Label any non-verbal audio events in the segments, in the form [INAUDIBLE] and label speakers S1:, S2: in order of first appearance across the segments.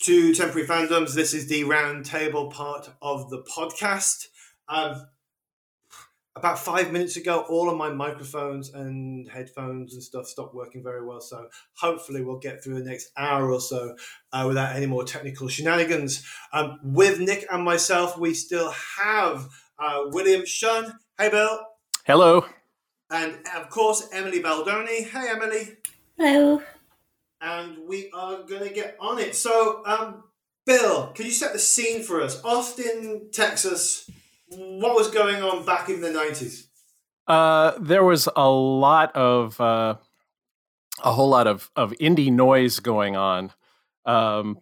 S1: to Temporary Fandoms. This is the roundtable part of the podcast. Um, about five minutes ago, all of my microphones and headphones and stuff stopped working very well. So hopefully, we'll get through the next hour or so uh, without any more technical shenanigans. Um, with Nick and myself, we still have uh, William Shun. Hey, Bill.
S2: Hello.
S1: And of course, Emily Baldoni. Hey, Emily.
S3: Hello.
S1: And we are going to get on it. So, um, Bill, can you set the scene for us? Austin, Texas what was going on back in the 90s?
S2: Uh, there was a lot of uh, a whole lot of of indie noise going on. Um,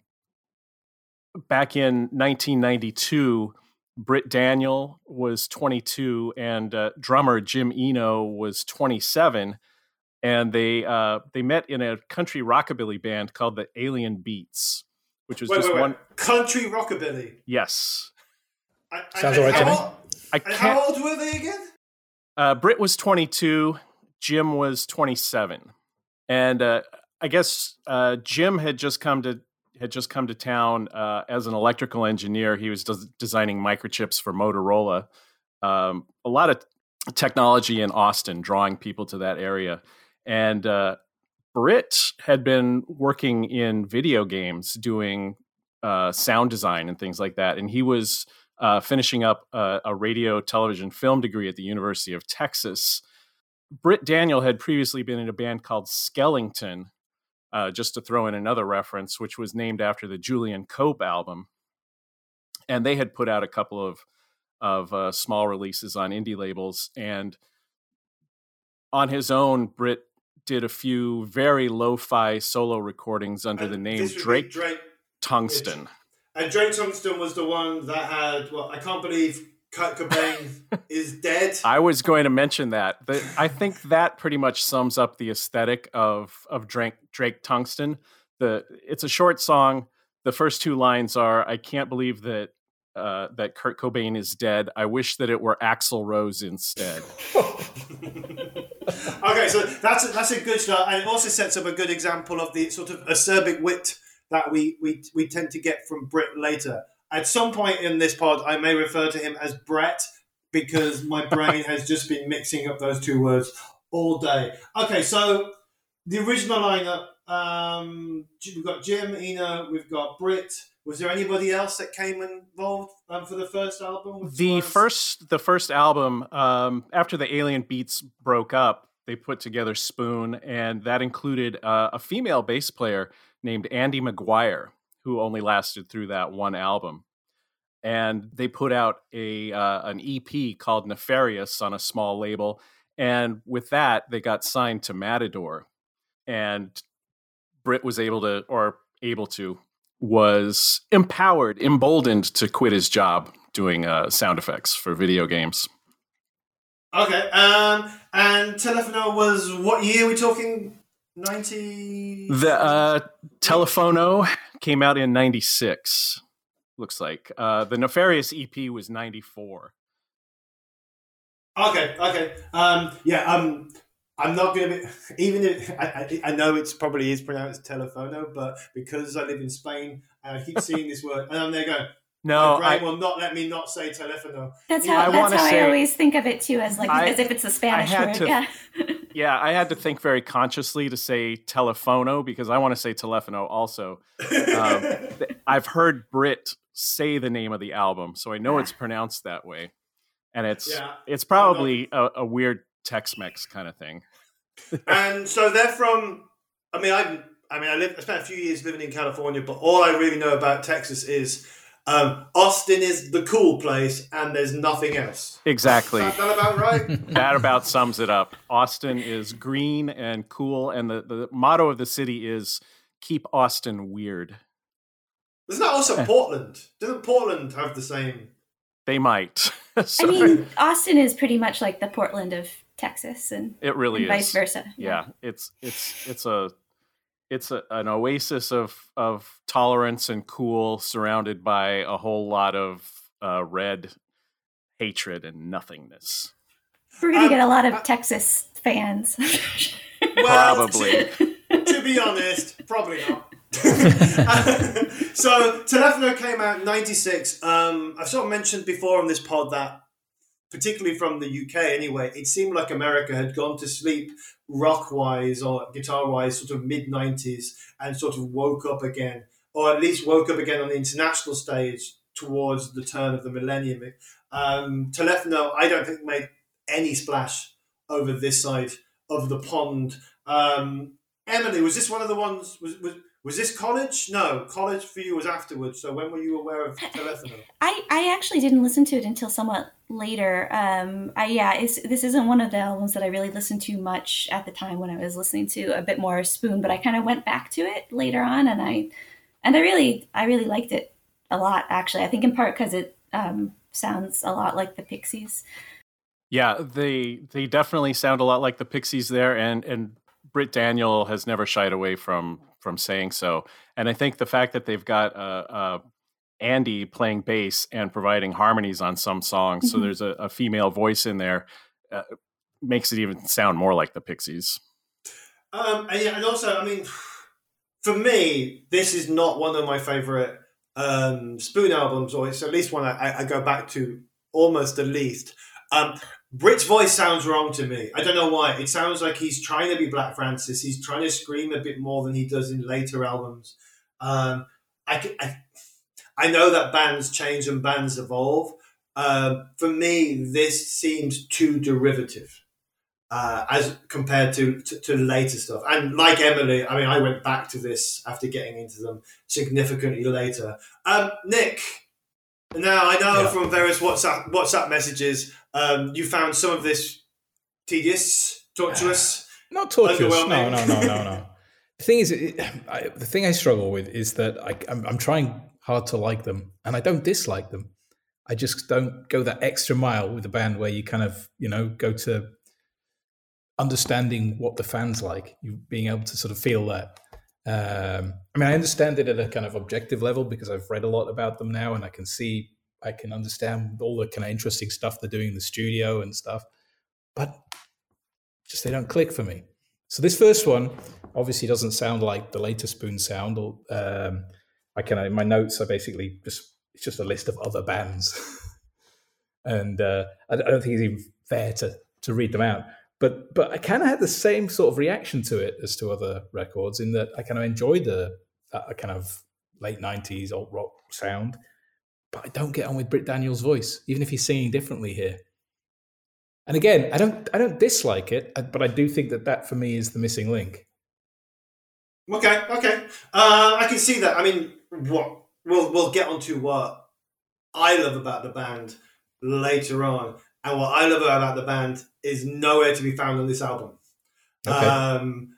S2: back in 1992, Britt Daniel was 22, and uh, drummer Jim Eno was 27, and they uh, they met in a country rockabilly band called the Alien Beats, which was
S1: wait,
S2: just
S1: wait, wait.
S2: one
S1: country rockabilly.
S2: Yes,
S1: I,
S4: Sounds all right to me.
S2: I
S1: and how old were they again?
S2: Uh, Britt was 22. Jim was 27, and uh, I guess uh, Jim had just come to had just come to town uh, as an electrical engineer. He was des- designing microchips for Motorola. Um, a lot of technology in Austin, drawing people to that area, and uh, Britt had been working in video games, doing uh, sound design and things like that, and he was uh, finishing up a, a, radio, television, film degree at the University of Texas. Britt Daniel had previously been in a band called Skellington, uh, just to throw in another reference, which was named after the Julian Cope album. And they had put out a couple of of uh, small releases on indie labels. And on his own, Britt did a few very lo-fi solo recordings under
S1: And
S2: the name
S1: this would be
S2: Drake
S1: Drake.
S2: Tungsten.
S1: And Drake Tungsten was the one that had, well, I can't believe Kurt Cobain [LAUGHS] is dead.
S2: I was going to mention that. The, I think that pretty much sums up the aesthetic of of Drake, Drake Tungsten. The it's a short song. The first two lines are, "I can't believe that uh, that Kurt Cobain is dead. I wish that it were Axl Rose instead." [LAUGHS]
S1: okay, so that's a, that's a good start, and it also sets up a good example of the sort of acerbic wit that we we we tend to get from Britt later. At some point in this pod, I may refer to him as Brett because my brain has just been mixing up those two words all day. Okay, so the original lineup. Um, we've got Jim, Eno, we've got Britt. Was there anybody else that came involved um, for the first album?
S2: The
S1: was...
S2: first the first album um, after the Alien Beats broke up, they put together Spoon, and that included uh, a female bass player named Andy Maguire, who only lasted through that one album. And they put out a uh, an EP called Nefarious on a small label, and with that, they got signed to Matador. And Britt was able to, or able to, was empowered, emboldened to quit his job doing uh, sound effects for video games.
S1: Okay, um, and Telephono was what year are we talking? 90
S2: the uh telephono came out in 96 looks like uh the nefarious ep was 94
S1: okay okay um yeah um i'm not gonna be even if I, I, I know it's probably is pronounced telefono but because i live in spain and i keep [LAUGHS] seeing this word and i'm there going
S2: no,
S1: my brain
S2: I,
S1: will not let me not say telefono.
S3: That's how.
S2: I
S3: that's
S2: wanna
S3: how
S2: say-
S3: I always think of it too, as like
S2: I-
S3: as if it's a Spanish word.
S2: to-
S3: yeah. [LAUGHS]
S2: yeah i had to think very consciously to say telefono because i want to say telefono also Um, [LAUGHS] i've heard Britt say the name of the album so i know it's pronounced that way and it's
S1: Yeah.
S2: it's probably a, a weird tex-mex kind of thing [LAUGHS]
S1: and so they're from. I mean, I. I mean, I live. I spent a few years living in California, but all I really know about Texas is um, Austin is the cool place, and there's nothing else.
S2: exactly
S1: Is that about right? [LAUGHS]
S2: that about sums it up. Austin is green and cool, and the, the motto of the city is keep Austin weird.
S1: Isn't that also Portland? Doesn't Portland have the same?
S2: They might. [LAUGHS]
S3: I mean, Austin is pretty much like the Portland of Texas, and,
S2: it really
S3: and
S2: is.
S3: vice versa.
S2: Yeah, it's it's it's a it's a, an oasis of of tolerance and cool, surrounded by a whole lot of uh, red hatred and nothingness.
S3: We're gonna
S1: Um,
S3: get a lot of Texas fans.
S1: Well, [LAUGHS]
S2: Probably.
S1: To, to be honest, probably not. [LAUGHS] [LAUGHS] so Telephono came out in '96. Um, I've sort of mentioned before on this pod that, particularly from the UK anyway, it seemed like America had gone to sleep rock wise or guitar wise, sort of mid '90s, and sort of woke up again, or at least woke up again on the international stage towards the turn of the millennium. Um, Telephono, I don't think made any splash over this side of the pond. Um, Emily, was this one of the ones? Was, was was this college? No, college for you was afterwards. So when were you aware of [LAUGHS] Telephono?
S3: I, I actually didn't listen to it until somewhat later. Um, I yeah, this isn't one of the albums that I really listened to much at the time when I was listening to a bit more Spoon, but I kind of went back to it later on, and I and I really I really liked it a lot actually. I think in part because it um, sounds a lot like the Pixies.
S2: Yeah, they they definitely sound a lot like the Pixies there, and and Britt Daniel has never shied away from from saying so. And I think the fact that they've got uh, uh, Andy playing bass and providing harmonies on some songs, mm-hmm. so there's a, a, female voice in there, uh, makes it even sound more like the Pixies.
S1: Um, and, yeah, and also, I mean, for me, this is not one of my favorite um, Spoon albums, or it's at least one I, I go back to almost the least. Um, Britt's voice sounds wrong to me. I don't know why. It sounds like he's trying to be Black Francis. He's trying to scream a bit more than he does in later albums. Um, I, I, I, know that bands change and bands evolve. Uh, for me, this seems too derivative uh, as compared to, to, to later stuff. And like Emily, I mean, I went back to this after getting into them significantly later. Um, Nick, now I know yeah. from various WhatsApp WhatsApp messages um, you found some of this tedious, tortuous.
S4: Not tortuous. No, no, no, no, [LAUGHS] no. the thing is, it, I, the thing I struggle with is that I, I'm, I'm trying hard to like them, and I don't dislike them. I just don't go that extra mile with a band where you kind of, you know, go to understanding what the fans like, you being able to sort of feel that. Um, I mean, I understand it at a kind of objective level because I've read a lot about them now, and I can see I can understand all the kind of interesting stuff they're doing in the studio and stuff, but just they don't click for me. So this first one obviously doesn't sound like the later Spoon sound. Um, I can in my notes I basically just it's just a list of other bands, [LAUGHS] and uh, I don't think it's even fair to to read them out. But but I kind of had the same sort of reaction to it as to other records in that I kind of enjoyed the that kind of late '90s alt rock sound but I don't get on with Britt Daniels' voice, even if he's singing differently here. And again, I don't I don't dislike it, but I do think that that for me is the missing link.
S1: Okay, okay, uh, I can see that. I mean, what we'll we'll get onto what I love about the band later on, and what I love about the band is nowhere to be found on this album. Okay. Um,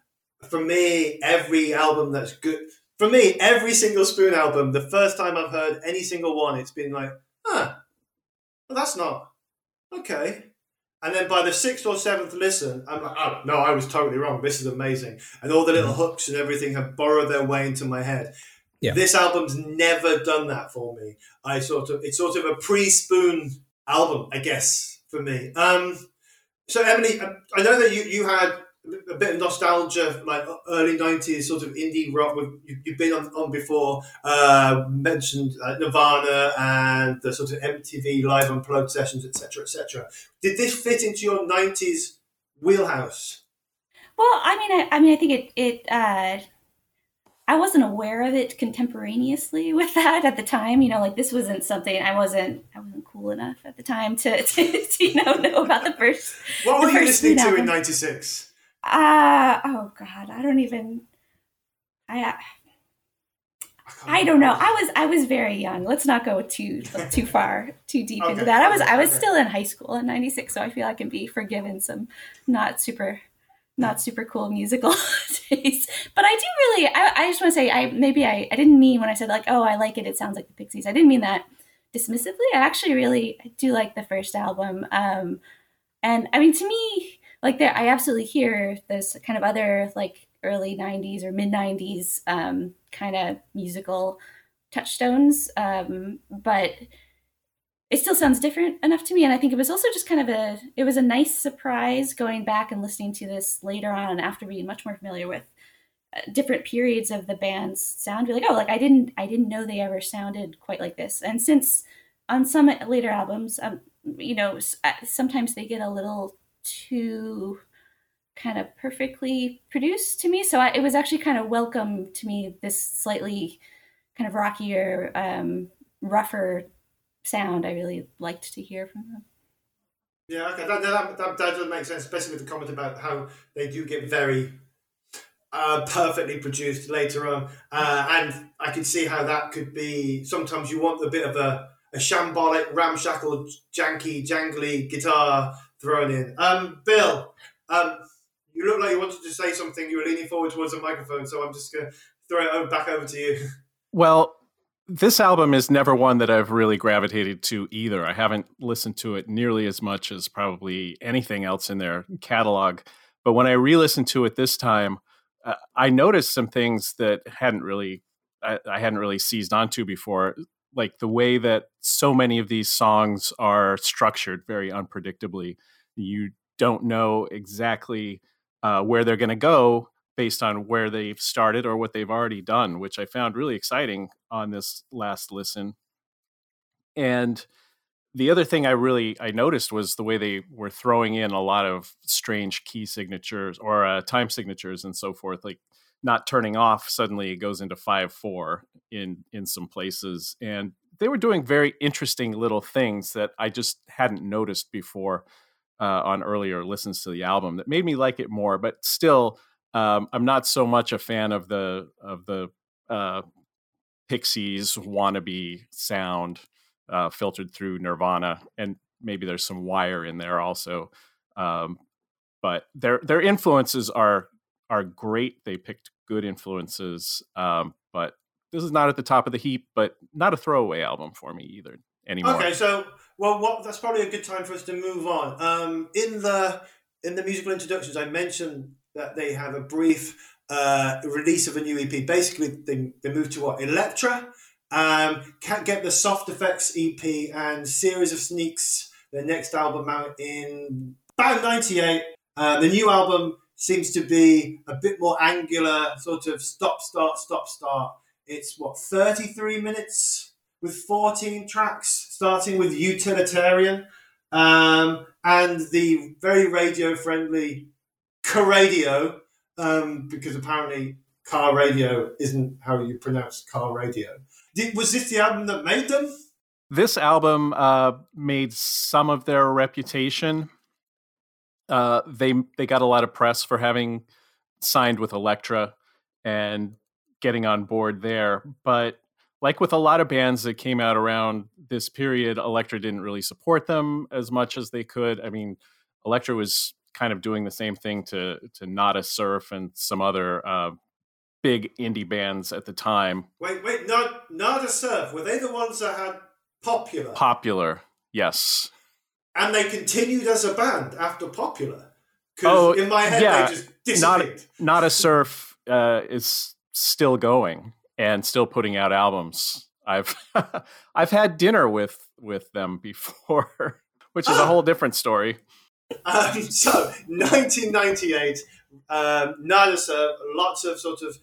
S1: for me, every album that's good for me, every single Spoon album, the first time I've heard any single one, it's been like, huh, well, that's not okay. And then by the sixth or seventh listen, I'm like, oh, no, I was totally wrong. This is amazing. And all the little mm-hmm. hooks and everything have borrowed their way into my head. Yeah. This album's never done that for me. I sort of, it's sort of a pre-Spoon album, I guess, for me. Um, so Emily, I know that you, you had a bit of nostalgia, like early '90s sort of indie rock. You, have been on, on before, uh, mentioned uh, Nirvana and the sort of MTV live unplugged sessions, etc., etc. Did this fit into your '90s wheelhouse?
S3: Well, I mean, I, I mean, I think it it. Uh, I wasn't aware of it contemporaneously with [LAUGHS] that at the time. You know, like this wasn't something I wasn't I wasn't cool enough at the time to, [LAUGHS] to, to you know know about the first.
S1: What were you listening to in '96?
S3: Uh oh god, I don't even I uh, I don't know. I was I was very young. Let's not go too [LAUGHS] too far too deep okay. into that. I was I was still in high school in '96, so I feel I can be forgiven some not super not super cool musical [LAUGHS] taste. But I do really. I, I just want to say I maybe I I didn't mean when I said like oh I like it. It sounds like the Pixies. I didn't mean that dismissively. I actually really I do like the first album. Um, and I mean to me like there i absolutely hear this kind of other like early 90s or mid 90s um, kind of musical touchstones um, but it still sounds different enough to me and i think it was also just kind of a it was a nice surprise going back and listening to this later on after being much more familiar with different periods of the band's sound. Be like oh like i didn't i didn't know they ever sounded quite like this. And since on some later albums um you know uh, sometimes they get a little too kind of perfectly produced to me. So I, it was actually kind of welcome to me this slightly kind of rockier um rougher sound i really liked to hear from them
S1: yeah okay that, that, that, that does make sense especially with the comment about how they do get very uh, perfectly produced later on. Uh, and I can see how that could be. Sometimes you want a bit of a, a shambolic, ramshackle, janky, jangly guitar thrown in. Um, Bill, um, you look like you wanted to say something. You were leaning forward towards the microphone, so I'm just going to throw it back over to you. [LAUGHS]
S2: Well, this album is never one that I've really gravitated to either. I haven't listened to it nearly as much as probably anything else in their catalog. But when I re listened to it this time, uh, I noticed some things that hadn't really I, hadn't really seized onto before, like the way that so many of these songs are structured very unpredictably. You don't know exactly uh, where they're going to go based on where they've started or what they've already done, which I found really exciting on this last listen. And the other thing I really I noticed was the way they were throwing in a lot of strange key signatures or uh, time signatures and so forth, like not turning off suddenly it goes into five four in in some places, and they were doing very interesting little things that I just hadn't noticed before uh, on earlier listens to the album that made me like it more. But still, um, I'm not so much a fan of the of the uh, Pixies wannabe sound uh, filtered through Nirvana, and maybe there's some Wire in there also. Um, but their their influences are are great. They picked good influences, um, but this is not at the top of the heap, but not a throwaway album for me either anymore.
S1: Okay, so well, what, that's probably a good time for us to move on. Um, in the in the musical introductions, I mentioned that they have a brief uh, release of a new EP. Basically, they, they moved to what Elektra, um, can't get the Soft Effects EP and series of sneaks. Their next album out in about '98. Uh, the new album seems to be a bit more angular, sort of stop, start, stop, start. It's what 33 minutes with 14 tracks, starting with Utilitarian, um, and the very radio friendly Car Radio, um, because apparently car radio isn't how you pronounce car radio. Did, was this the album that made them?
S2: This album uh, made some of their reputation. Uh, they they got a lot of press for having signed with Elektra and getting on board there, but like with a lot of bands that came out around this period, Elektra didn't really support them as much as they could. I mean, Elektra was kind of doing the same thing to to Nada Surf and some other uh, big indie bands at the time.
S1: Wait, wait, not Nada Surf. Were they the ones that had popular?
S2: Popular, yes.
S1: And they continued as a band after popular. Oh, in my head, yeah, they just disappeared.
S2: Nada Surf uh, is still going and still putting out albums. I've [LAUGHS] I've had dinner with with them before, [LAUGHS] which is a whole different story.
S1: Um, [LAUGHS] so, 1998, um, Nada Surf, lots of sort of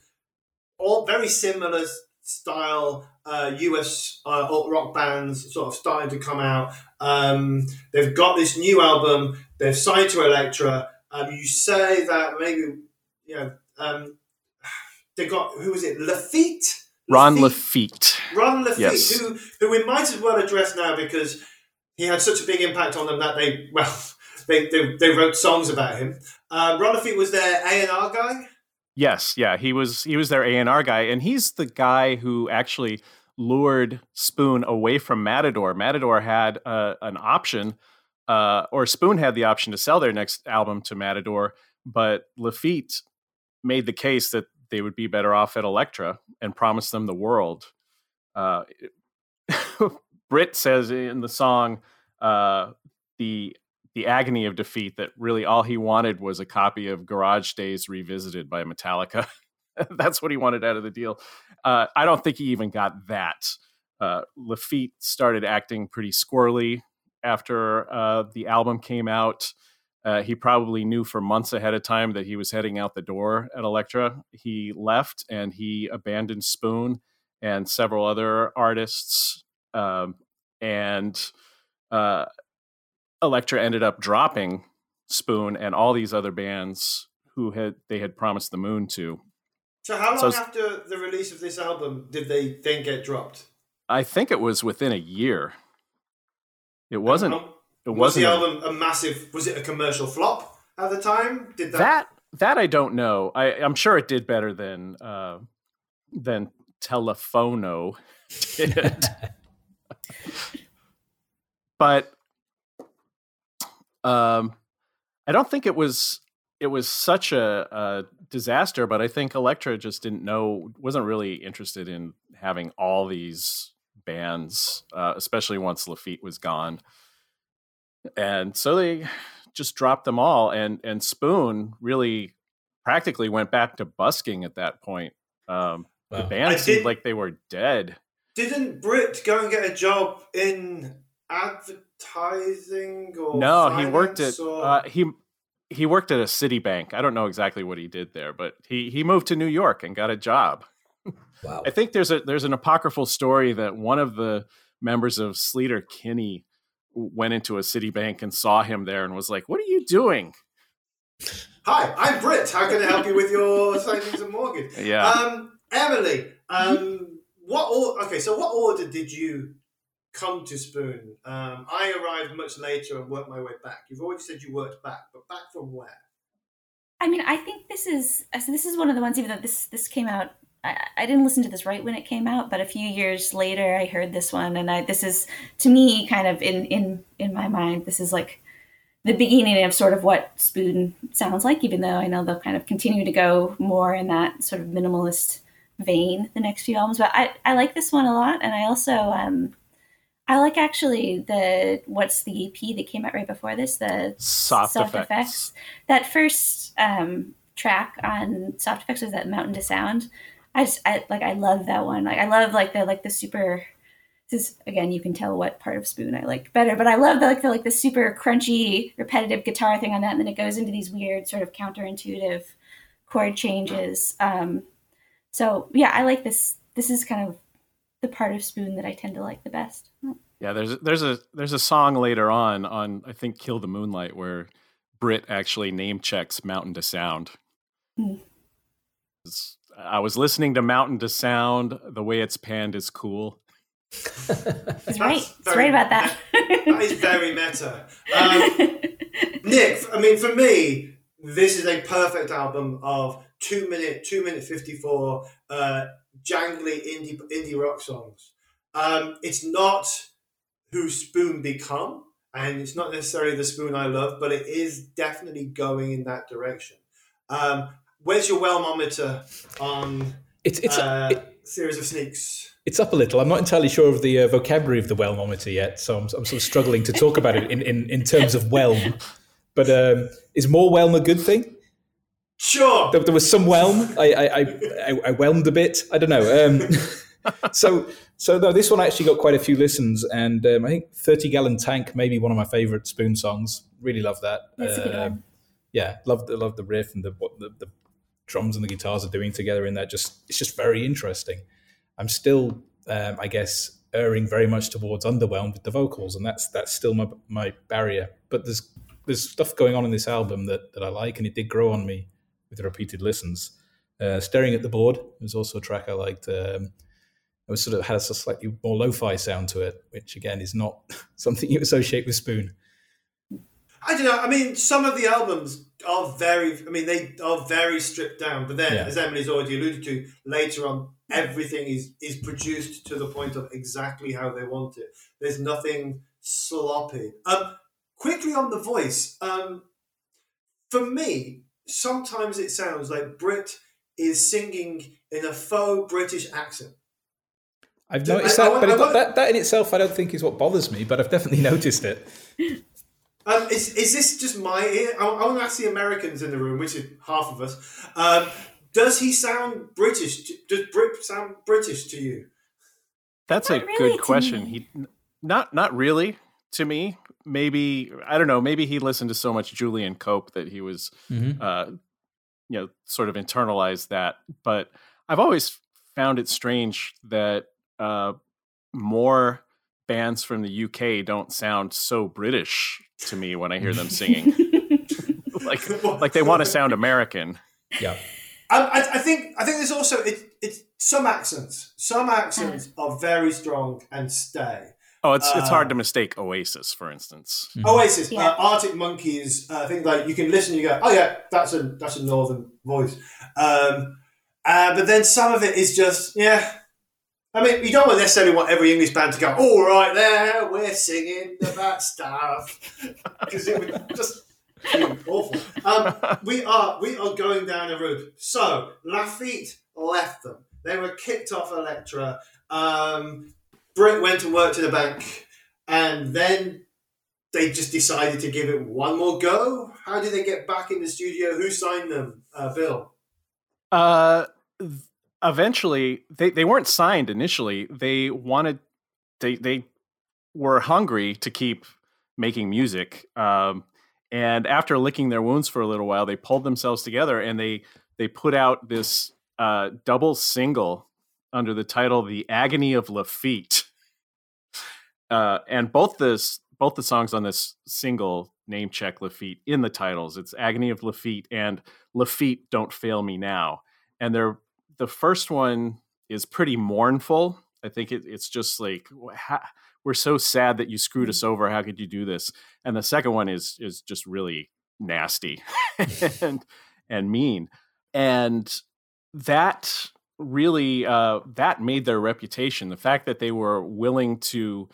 S1: all very similar style uh, US uh, alt rock bands sort of starting to come out. Um, they've got this new album. They've signed to Elektra. Um, you say that maybe you know um, they got who was it? Lafitte.
S2: Ron Lafitte.
S1: Ron Lafitte, yes. who who we might as well address now because he had such a big impact on them that they well they they, they wrote songs about him. Uh, Ron Lafitte was their A and R guy.
S2: Yes, yeah, he was he was their A and R guy, and he's the guy who actually lured Spoon away from Matador. Matador had uh, an option, uh, or Spoon had the option to sell their next album to Matador, but Lafitte made the case that they would be better off at Elektra and promised them the world. Uh, [LAUGHS] Britt says in the song, uh, the the agony of defeat that really all he wanted was a copy of Garage Days Revisited by Metallica. [LAUGHS] That's what he wanted out of the deal. Uh, I don't think he even got that. Uh, Lafitte started acting pretty squirrely after uh, the album came out. Uh, he probably knew for months ahead of time that he was heading out the door at Elektra. He left and he abandoned Spoon and several other artists. Um, and uh, Elektra ended up dropping Spoon and all these other bands who had they had promised the moon to.
S1: So how long so, after the release of this album did they then get dropped?
S2: I think it was within a year. It wasn't.
S1: It was wasn't the album a, a, massive? Was it a commercial flop at the time?
S2: Did that? That, that I don't know. I, I'm sure it did better than uh, than Telephono [LAUGHS] did. [LAUGHS] but um, I don't think it was it was such a, a, disaster. But I think Elektra just didn't know, wasn't really interested in having all these bands, uh, especially once Lafitte was gone. And so they just dropped them all, and and Spoon really practically went back to busking at that point. Um, wow. The band I seemed did, like they were dead.
S1: Didn't Britt go and get a job in advertising or
S2: no? He worked at or... uh, he he worked at a Citibank. I don't know exactly what he did there, but he he moved to New York and got a job. Wow. I think there's a there's an apocryphal story that one of the members of Sleater-Kinney went into a Citibank and saw him there and was like, "What are you doing?"
S1: Hi, I'm Britt. How can I help you with your savings and mortgage?
S2: Yeah.
S1: Um, Emily, um, what? Or- okay, so what order did you come to Spoon? Um, I arrived much later and worked my way back. You've already said you worked back, but back from where?
S3: I mean, I think this is so this is one of the ones. Even though this this came out I, I didn't listen to this right when it came out, but a few years later, I heard this one, and I this is to me kind of in in in my mind, this is like the beginning of sort of what Spoon sounds like. Even though I know they'll kind of continue to go more in that sort of minimalist vein the next few albums, but I I like this one a lot, and I also um I like actually the what's the EP that came out right before this the
S2: soft, soft effects. effects.
S3: That first um, track on Soft Effects was that Mountain to Sound. I just I like I love that one. Like I love like the like the super this is again you can tell what part of spoon I like better, but I love the like the like the super crunchy repetitive guitar thing on that, and then it goes into these weird sort of counterintuitive chord changes. Um, so yeah, I like this. This is kind of the part of spoon that I tend to like the best.
S2: Yeah, there's there's a there's a song later on on I think Kill the Moonlight where Britt actually name checks Mountain to Sound. Mm. I was listening to Mountain to Sound. The way it's panned is cool.
S3: He's right. He's right about that.
S1: that is very meta. Um, [LAUGHS] Nick, I mean, for me, this is a perfect album of two minute, two minute fifty four, uh, jangly indie indie rock songs. Um, it's not who Spoon become, and it's not necessarily the Spoon I love, but it is definitely going in that direction. Um, Where's your whelmometer on it's it's uh, it, series of sneaks?
S4: It's up a little. I'm not entirely sure of the uh, vocabulary of the whelmometer yet, so I'm, I'm, sort of struggling to talk about it in, in, in terms of whelm. [LAUGHS] But um, is more whelm a good thing?
S1: Sure.
S4: There, there was some whelm. I, I, I, I, whelmed a bit. I don't know. Um, [LAUGHS] so so no, this one actually got quite a few listens, and um, I think "30 Gallon Tank" may be one of my favorite Spoon songs. Really love that.
S3: That's a good one.
S4: Yeah, love the love the riff and the what the, the drums and the guitars are doing together in that just it's just very interesting. I'm still, um, I guess, erring very much towards underwhelmed with the vocals, and that's that's still my my barrier. But there's there's stuff going on in this album that that I like, and it did grow on me with repeated listens. Uh, Staring at the board was also a track I liked. Um, it was sort of has a slightly more lo-fi sound to it, which again is not [LAUGHS] something you associate with Spoon.
S1: I don't know. I mean, some of the albums are very. I mean, they are very stripped down. But then, yeah. as Emily's already alluded to, later on, everything is is produced to the point of exactly how they want it. There's nothing sloppy. Um, quickly on the voice. Um, for me, sometimes it sounds like Britt is singing in a faux British accent.
S4: I've noticed I, that, I, but I, that, that in itself, I don't think is what bothers me. But I've definitely [LAUGHS] noticed it.
S1: Um, is, is this just my ear? I, I want to ask the Americans in the room, which is half of us. Um, does he sound British? Does Britt sound British to you?
S2: That's not a really good question. He not not really to me. Maybe I don't know. Maybe he listened to so much Julian Cope that he was, mm-hmm. uh, you know, sort of internalized that. But I've always found it strange that uh, more bands from the UK don't sound so British to me when I hear them singing. [LAUGHS] like like they want to sound American.
S4: Yeah.
S1: I, I, think I think there's also it, it's some accents. Some accents are very strong and stay.
S2: Oh, it's uh, it's hard to mistake Oasis, for instance.
S1: Mm-hmm. Oasis, yeah. uh, Arctic Monkeys. Uh, I think like you can listen, you go, oh yeah, that's a that's a northern voice. Um, uh, but then some of it is just yeah. I mean, you don't necessarily want every English band to go, all right, there, we're singing about stuff, [LAUGHS] because it would just be awful. Um, we are we are going down a route. So Lafitte left them. They were kicked off Elektra. Um, Britt went and worked in a bank, and then they just decided to give it one more go. How did they get back in the studio? Who signed them? Uh, Bill.
S2: Uh, eventually, they they weren't signed initially. They wanted they they were hungry to keep making music. Um, and after licking their wounds for a little while, they pulled themselves together and they they put out this uh, double single under the title "The Agony of Lafitte." Uh, and both this both the songs on this single name check Lafitte in the titles. It's "Agony of Lafitte" and "Lafitte, Don't Fail Me Now." And they're the first one is pretty mournful. I think it, it's just like we're so sad that you screwed us mm. over. How could you do this? And the second one is is just really nasty [LAUGHS] and and mean. And that really uh, that made their reputation. The fact that they were willing to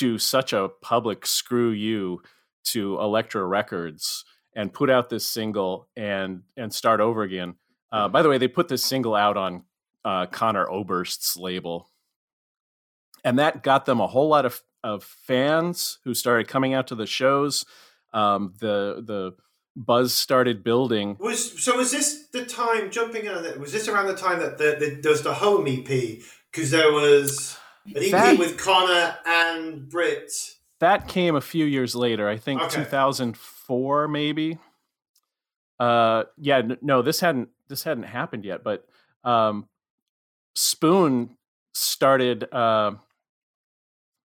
S2: do such a public screw you to Elektra Records and put out this single and and start over again. Uh, by the way, they put this single out on uh, Conor Oberst's label, and that got them a whole lot of of fans who started coming out to the shows. Um, the the buzz started building.
S1: Was so? Was this the time jumping on it? Was this around the time that the, the there was the home EP? Because there was an EP that, with Conor and Britt.
S2: That came a few years later. I think okay. 2004, maybe. Uh, yeah, no, this hadn't this hadn't happened yet, but um, Spoon started. Uh,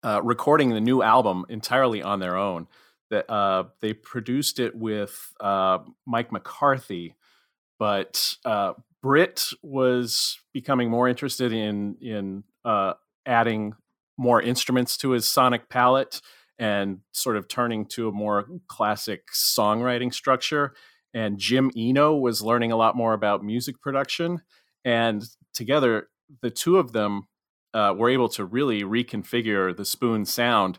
S2: uh, recording the new album entirely on their own. That uh, they produced it with uh, Mike McCarthy, but uh, Britt was becoming more interested in in uh, adding more instruments to his sonic palette and sort of turning to a more classic songwriting structure. And Jim Eno was learning a lot more about music production. And together, the two of them uh, were able to really reconfigure the spoon sound.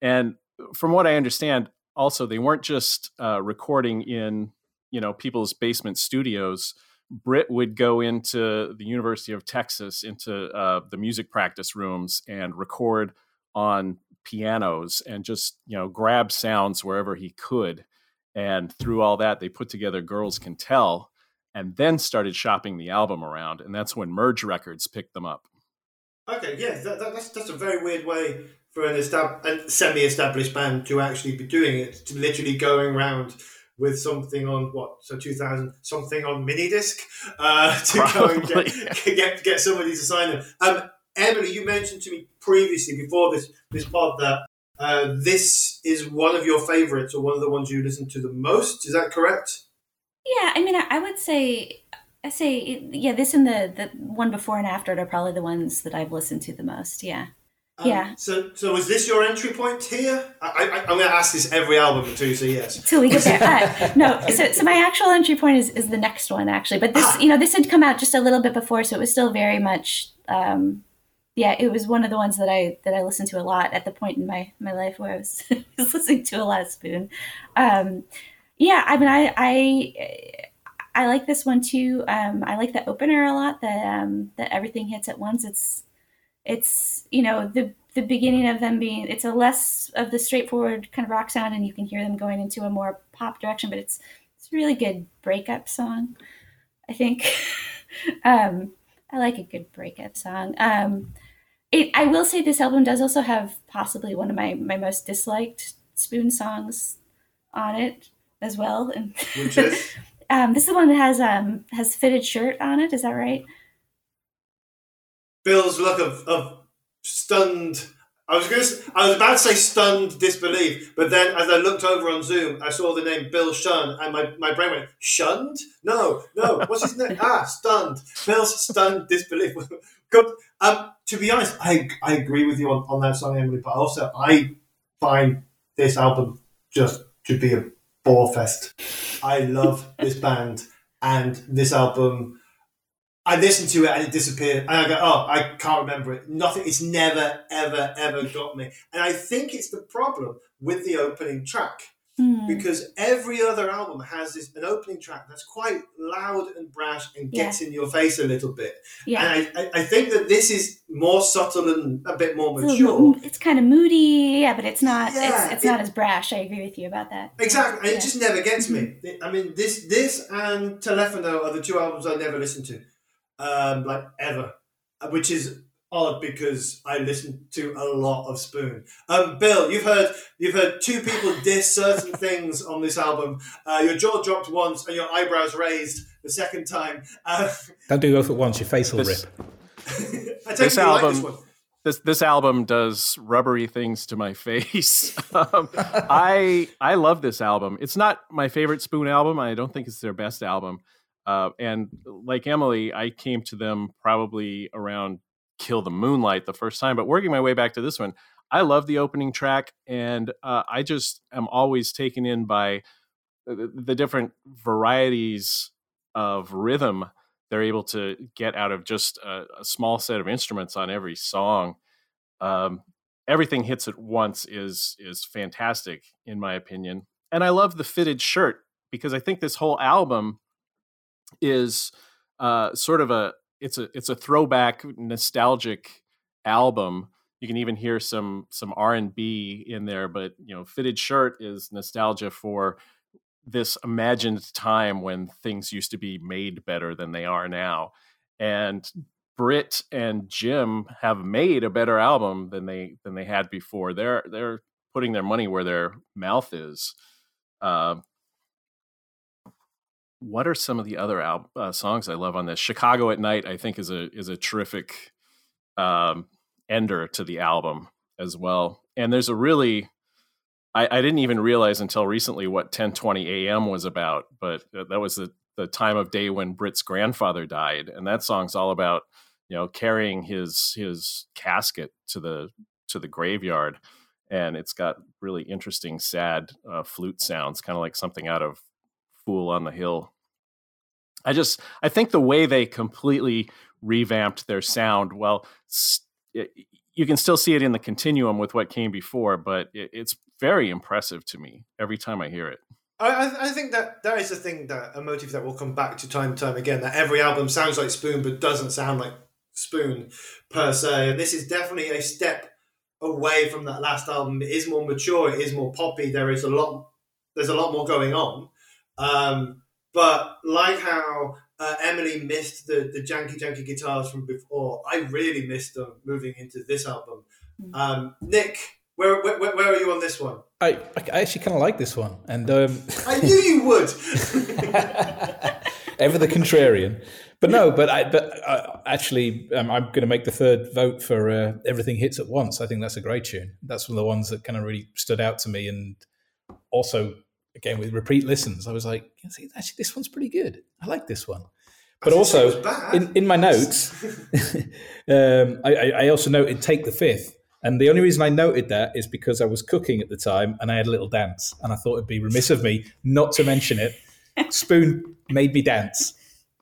S2: And from what I understand, also they weren't just uh, recording in you know people's basement studios. Britt would go into the University of Texas into uh, the music practice rooms and record on pianos and just you know grab sounds wherever he could. And through all that, they put together "Girls Can Tell," and then started shopping the album around. And that's when Merge Records picked them up.
S1: Okay, yeah, that, that, that's that's a very weird way for an estab- semi-established band to actually be doing it. To literally going around with something on what so 2000 something on mini disc uh, [LAUGHS] to Probably, go and get, yeah. get get somebody to sign them. Um, Emily, you mentioned to me previously before this this pod that uh, this is one of your favorites or one of the ones you listen to the most. Is that correct?
S3: Yeah, I mean, I would say I say, yeah, this and the the one before and after it are probably the ones that I've listened to the most. Yeah. Um, yeah.
S1: So, so was this your entry point here? I, am going to ask this every album too. So yes.
S3: Till we get there. Uh, no. So, so my actual entry point is is the next one actually, but this, ah. you know, this had come out just a little bit before, so it was still very much. Um, yeah, it was one of the ones that I that I listened to a lot at the point in my my life where I was, [LAUGHS] was listening to a lot of Spoon. Um, yeah, I mean, I I I like this one too. Um, I like the opener a lot. That um, that everything hits at once. It's it's you know the the beginning of them being it's a less of the straightforward kind of rock sound, and you can hear them going into a more pop direction. But it's it's a really good breakup song. I think. [LAUGHS] um, I like a good breakup song. Um, it, I will say this album does also have possibly one of my, my most disliked Spoon songs on it as well. And
S1: Which is? [LAUGHS]
S3: um, this is the one that has um has fitted shirt on it. Is that right?
S1: Bill's look of, of stunned. I was going to. I was about to say stunned disbelief, but then as I looked over on Zoom, I saw the name Bill Shun, and my, my brain went shunned. No, no. What's his name? ah, stunned. Bill's stunned disbelief. [LAUGHS] Good. Um, to be honest, I I agree with you on, on that song, Emily. But also, I find this album just to be a bore fest. I love this band and this album. I listened to it and it disappeared, and I go, "Oh, I can't remember it. Nothing. It's never, ever, ever got me." And I think it's the problem with the opening track
S3: Hmm.
S1: because every other album has this an opening track that's quite loud and brash and gets in your face a little bit.
S3: Yeah.
S1: And I, I, I think that this is more subtle and a bit more
S3: It's,
S1: mature.
S3: it's kind of moody, yeah, but it's not.
S1: Yeah,
S3: it's it's
S1: it-
S3: not as brash. I agree with you about that.
S1: Exactly, and
S3: Yeah.
S1: it just never gets me. I mean, this this and Telephono are the two albums I never listened to, um, like ever, uh, which is odd because I listen to a lot of Spoon. Um, Bill, you've heard you've heard two people diss certain [LAUGHS] things on this album. Uh, your jaw dropped once and your eyebrows raised the second time. Uh,
S4: Don't do both at once. Your face will
S2: This-
S4: rip. [LAUGHS]
S1: I take
S2: This
S1: it you like this
S2: album-
S1: one.
S2: this this album does rubbery things to my [LAUGHS] face. um, I I love this album. It's not my favorite Spoon album. I don't think it's their best album. Uh, and like Emily, I came to them probably around "Kill the Moonlight" the first time. But working my way back to this one, I love the opening track, and uh, I just am always taken in by the, the different varieties of rhythm they're able to get out of just a, a small set of instruments on every song. Um, everything hits at once is is fantastic in my opinion, and I love the fitted shirt because I think this whole album is uh, sort of a it's a it's a throwback nostalgic album. You can even hear some some R and B in there, but you know, fitted shirt is nostalgia for this imagined time when things used to be made better than they are now. And Britt and Jim have made a better album than they than they had before. They're they're putting their money where their mouth is. Uh, what are some of the other al- uh, songs I love on this? Chicago at Night, I think, is a is a terrific um, ender to the album as well. And there's a really I, I didn't even realize until recently what 10:20 a.m. was about, but that was the the time of day when Britt's grandfather died, and that song's all about you know carrying his his casket to the to the graveyard, and it's got really interesting, sad uh, flute sounds, kind of like something out of Fool on the Hill. I just I think the way they completely revamped their sound, well, you can still see it in the continuum with what came before, but it, it's very impressive to me every time I hear it.
S1: I, I- I think that that is a thing that a motive that will come back to time and time again. That every album sounds like Spoon, but doesn't sound like Spoon per se. And this is definitely a step away from that last album. It is more mature. It is more poppy. There is a lot. There's a lot more going on. Um, but like how uh, Emily missed the the janky janky guitars from before, I really missed them moving into this album. Um, Nick, where, where where are you on this one?
S4: I, I actually kind of like this one, and um, [LAUGHS]
S1: I knew you would. [LAUGHS]
S4: ever the contrarian. But no, but I, but uh, actually, um, I'm going to make the third vote for uh, "Everything Hits at Once." I think that's a great tune. That's one of the ones that kind of really stood out to me, and also again with repeat listens, I was like, see, actually, this one's pretty good. I like this one. But
S1: didn't say it
S4: also in, in my notes, [LAUGHS] um, I, I I also noted "Take the Fifth. And the only reason I noted that is because I was cooking at the time and I had a little dance, and I thought it'd be remiss of me not to mention it. [LAUGHS] Spoon made me dance,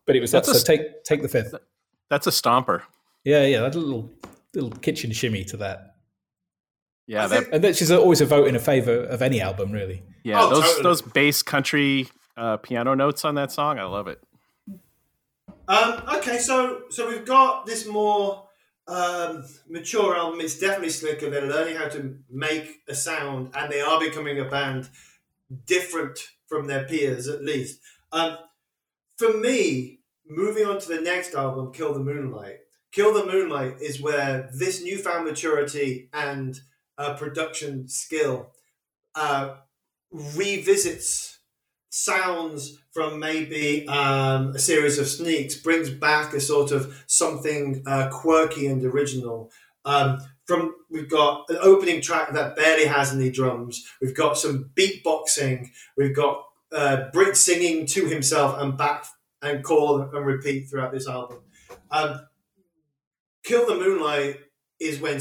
S4: but it was that.
S2: A
S4: So take take the fifth.
S2: That's a stomper.
S4: Yeah, yeah, that little little kitchen shimmy to that.
S2: Yeah, that
S4: And that's just always a vote in a favor of any album, really.
S2: Yeah,
S1: Oh,
S2: those
S1: totally.
S2: those bass country uh, piano notes on that song, I love it.
S1: Um, okay, so so we've got this more um, mature album. It's definitely slicker. They're learning how to make a sound, and they are becoming a band different from their peers, at least. Um, for me, moving on to the next album, Kill the Moonlight. Kill the Moonlight is where this newfound maturity and uh, production skill uh, revisits sounds from maybe um, a series of sneaks, brings back a sort of something uh, quirky and original. Um, from we've got an opening track that barely has any drums. We've got some beatboxing. We've got uh, Britt singing to himself and back and call and repeat throughout this album. Um, Kill the Moonlight is when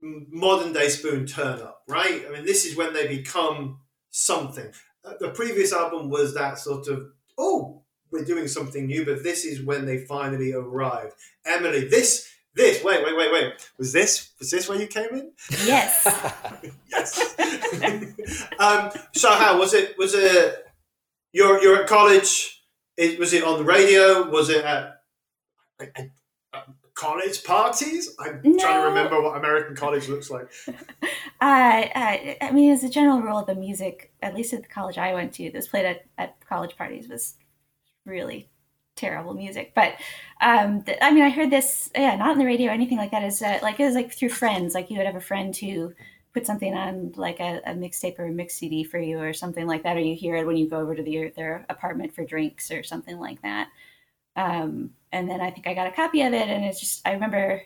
S1: modern day Spoon turn up, right? I mean, this is when they become something. Uh, the previous album was that sort of, oh, we're doing something new, but this is when they finally arrived. Emily, this, this, wait, wait, wait, wait. Was this, was this where you came in?
S3: Yes. [LAUGHS]
S1: yes. [LAUGHS] um, so how was it, was it, you're, you're at college, it, was it on the radio? Was it at, college parties? I'm no. trying to remember what American college looks like. [LAUGHS]
S3: Uh, uh, I mean, as a general rule, the music, at least at the college I went to, that was played at, at college parties was really terrible music. But um, the, I mean, I heard this, yeah, not on the radio or anything like that. Is uh, like it was like through friends. Like you would have a friend who put something on like a, a mixtape or a mix CD for you or something like that, or you hear it when you go over to the, their apartment for drinks or something like that. Um, and then I think I got a copy of it, and it's just I remember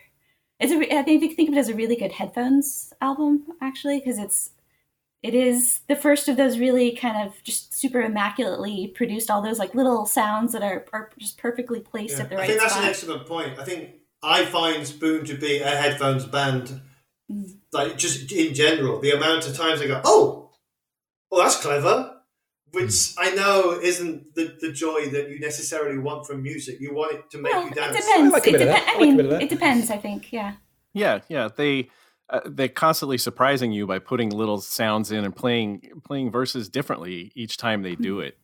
S3: it's a I think you can think of it as a really good headphones album actually because it's it is the first of those really kind of just super immaculately produced all those like little sounds that are, are just perfectly placed yeah. at the right
S1: I think that's
S3: spot.
S1: an excellent point. I think I find Spoon to be a headphones band mm. like just in general. The amount of times I go, Oh, oh that's clever which I know isn't the, the joy that you necessarily want from music. You want it to make
S3: well,
S1: you dance.
S3: It depends. Like it dep- I mean, it depends. I think. Yeah.
S2: Yeah, yeah. They uh, they're constantly surprising you by putting little sounds in and playing playing verses differently each time they do it.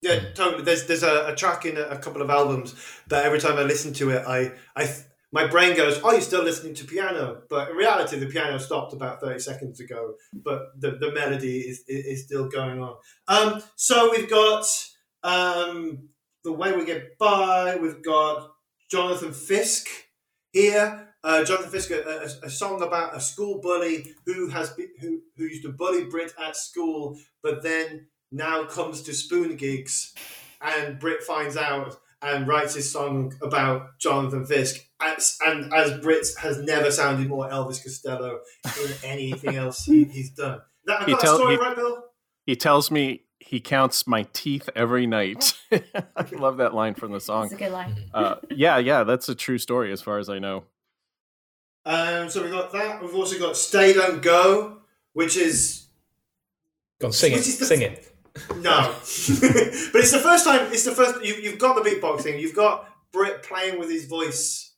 S1: Yeah, totally. There's there's a, a track in a, a, couple of albums that every time I listen to it, I I my brain goes, "Oh, you're still listening to piano," but in reality, the piano stopped about thirty seconds ago. But the, the melody is, is still going on. Um, so we've got um, the way we get by. We've got Jonathan Fisk here. Uh, Jonathan Fisk, a, a, song about a school bully who has been, who who used to bully Britt at school, but then now comes to spoon gigs, and Britt finds out and writes his song about Jonathan Fisk. As, and as Britt's has never sounded more Elvis Costello in [LAUGHS] anything else he, he's done. That, he, tell, story,
S2: he,
S1: right, Bill?
S2: he tells me he counts my teeth every night. [LAUGHS] [LAUGHS] I love that line from the song.
S3: It's a good line.
S2: Uh, yeah, yeah, that's a true story as far as I know.
S1: Um, so we've got that. We've also got Stay Don't Go, which is.
S4: Go on, sing it. Sing it.
S1: No, [LAUGHS] but it's the first time. It's the first. You, you've got the beatboxing. You've got Britt playing with his voice,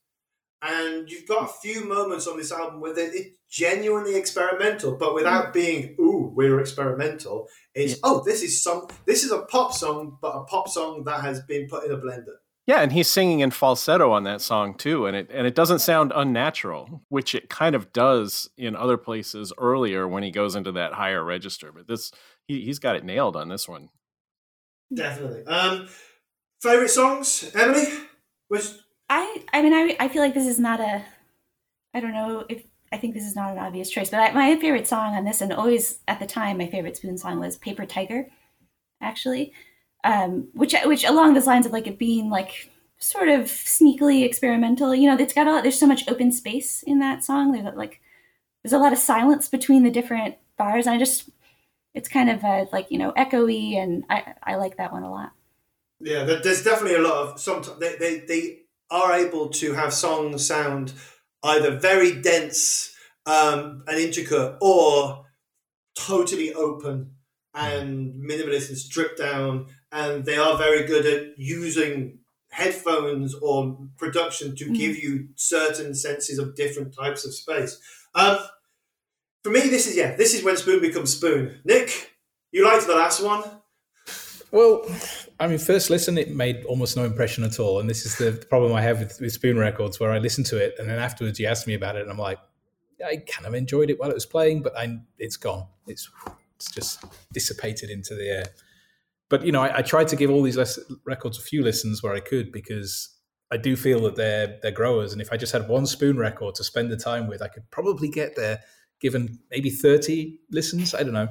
S1: and you've got a few moments on this album where it's genuinely experimental, but without mm. being "ooh, we're experimental." It's yeah. oh, this is some. This is a pop song, but a pop song that has been put in a blender.
S2: Yeah, and he's singing in falsetto on that song too, and it and it doesn't sound unnatural, which it kind of does in other places earlier when he goes into that higher register. But this he, he's got it nailed on this one.
S1: Definitely. Um, favorite songs, Emily? Which
S3: I I mean I I feel like this is not a I don't know if I think this is not an obvious choice, but I, my favorite song on this, and always at the time, my favorite Spoon song was "Paper Tiger," actually, um, which which along those lines of like it being like sort of sneakily experimental. You know, it's got a lot. There's so much open space in that song. There's like there's a lot of silence between the different bars, and I just it's kind of a, like you know echoey, and I I like that one a lot.
S1: Yeah, there's definitely a lot of some they they, they are able to have songs sound either very dense um, and intricate or totally open and minimalist and stripped down and they are very good at using headphones or production to mm. give you certain senses of different types of space um, for me, this is yeah, this is when spoon becomes spoon. Nick, you liked the last one.
S4: Well, I mean, first listen, it made almost no impression at all, and this is the problem I have with, with Spoon Records, where I listen to it, and then afterwards you ask me about it, and I'm like, I kind of enjoyed it while it was playing, but I, it's gone. It's it's just dissipated into the air. But you know, I, I tried to give all these records a few listens where I could because I do feel that they're they're growers, and if I just had one Spoon record to spend the time with, I could probably get there given maybe 30 listens. I don't know.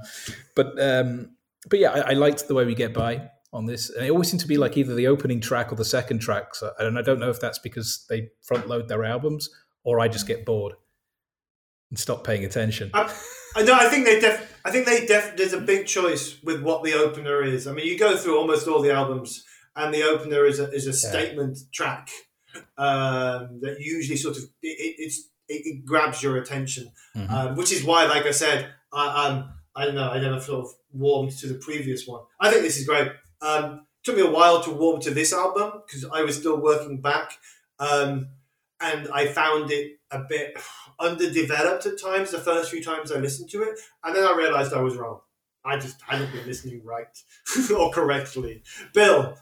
S4: But um, but yeah, I, I liked the way we get by on this. And it always seemed to be like either the opening track or the second track. So I don't, I don't know if that's because they front load their albums or I just get bored and stop paying attention.
S1: I, I know. I think they def. I think they def. There's a big choice with what the opener is. I mean, you go through almost all the albums, and the opener is a is a statement track um, that usually sort of it, it's it, it, grabs your attention, mm-hmm. um, which is why, like I said, I, um, I don't know. I never sort of warmed to the previous one. I think this is great. Um, took me a while to warm to this album because I was still working back, um, and I found it a bit [SIGHS] underdeveloped at times. The first few times I listened to it, and then I realized I was wrong. I just hadn't been listening right [LAUGHS] or correctly. Bill.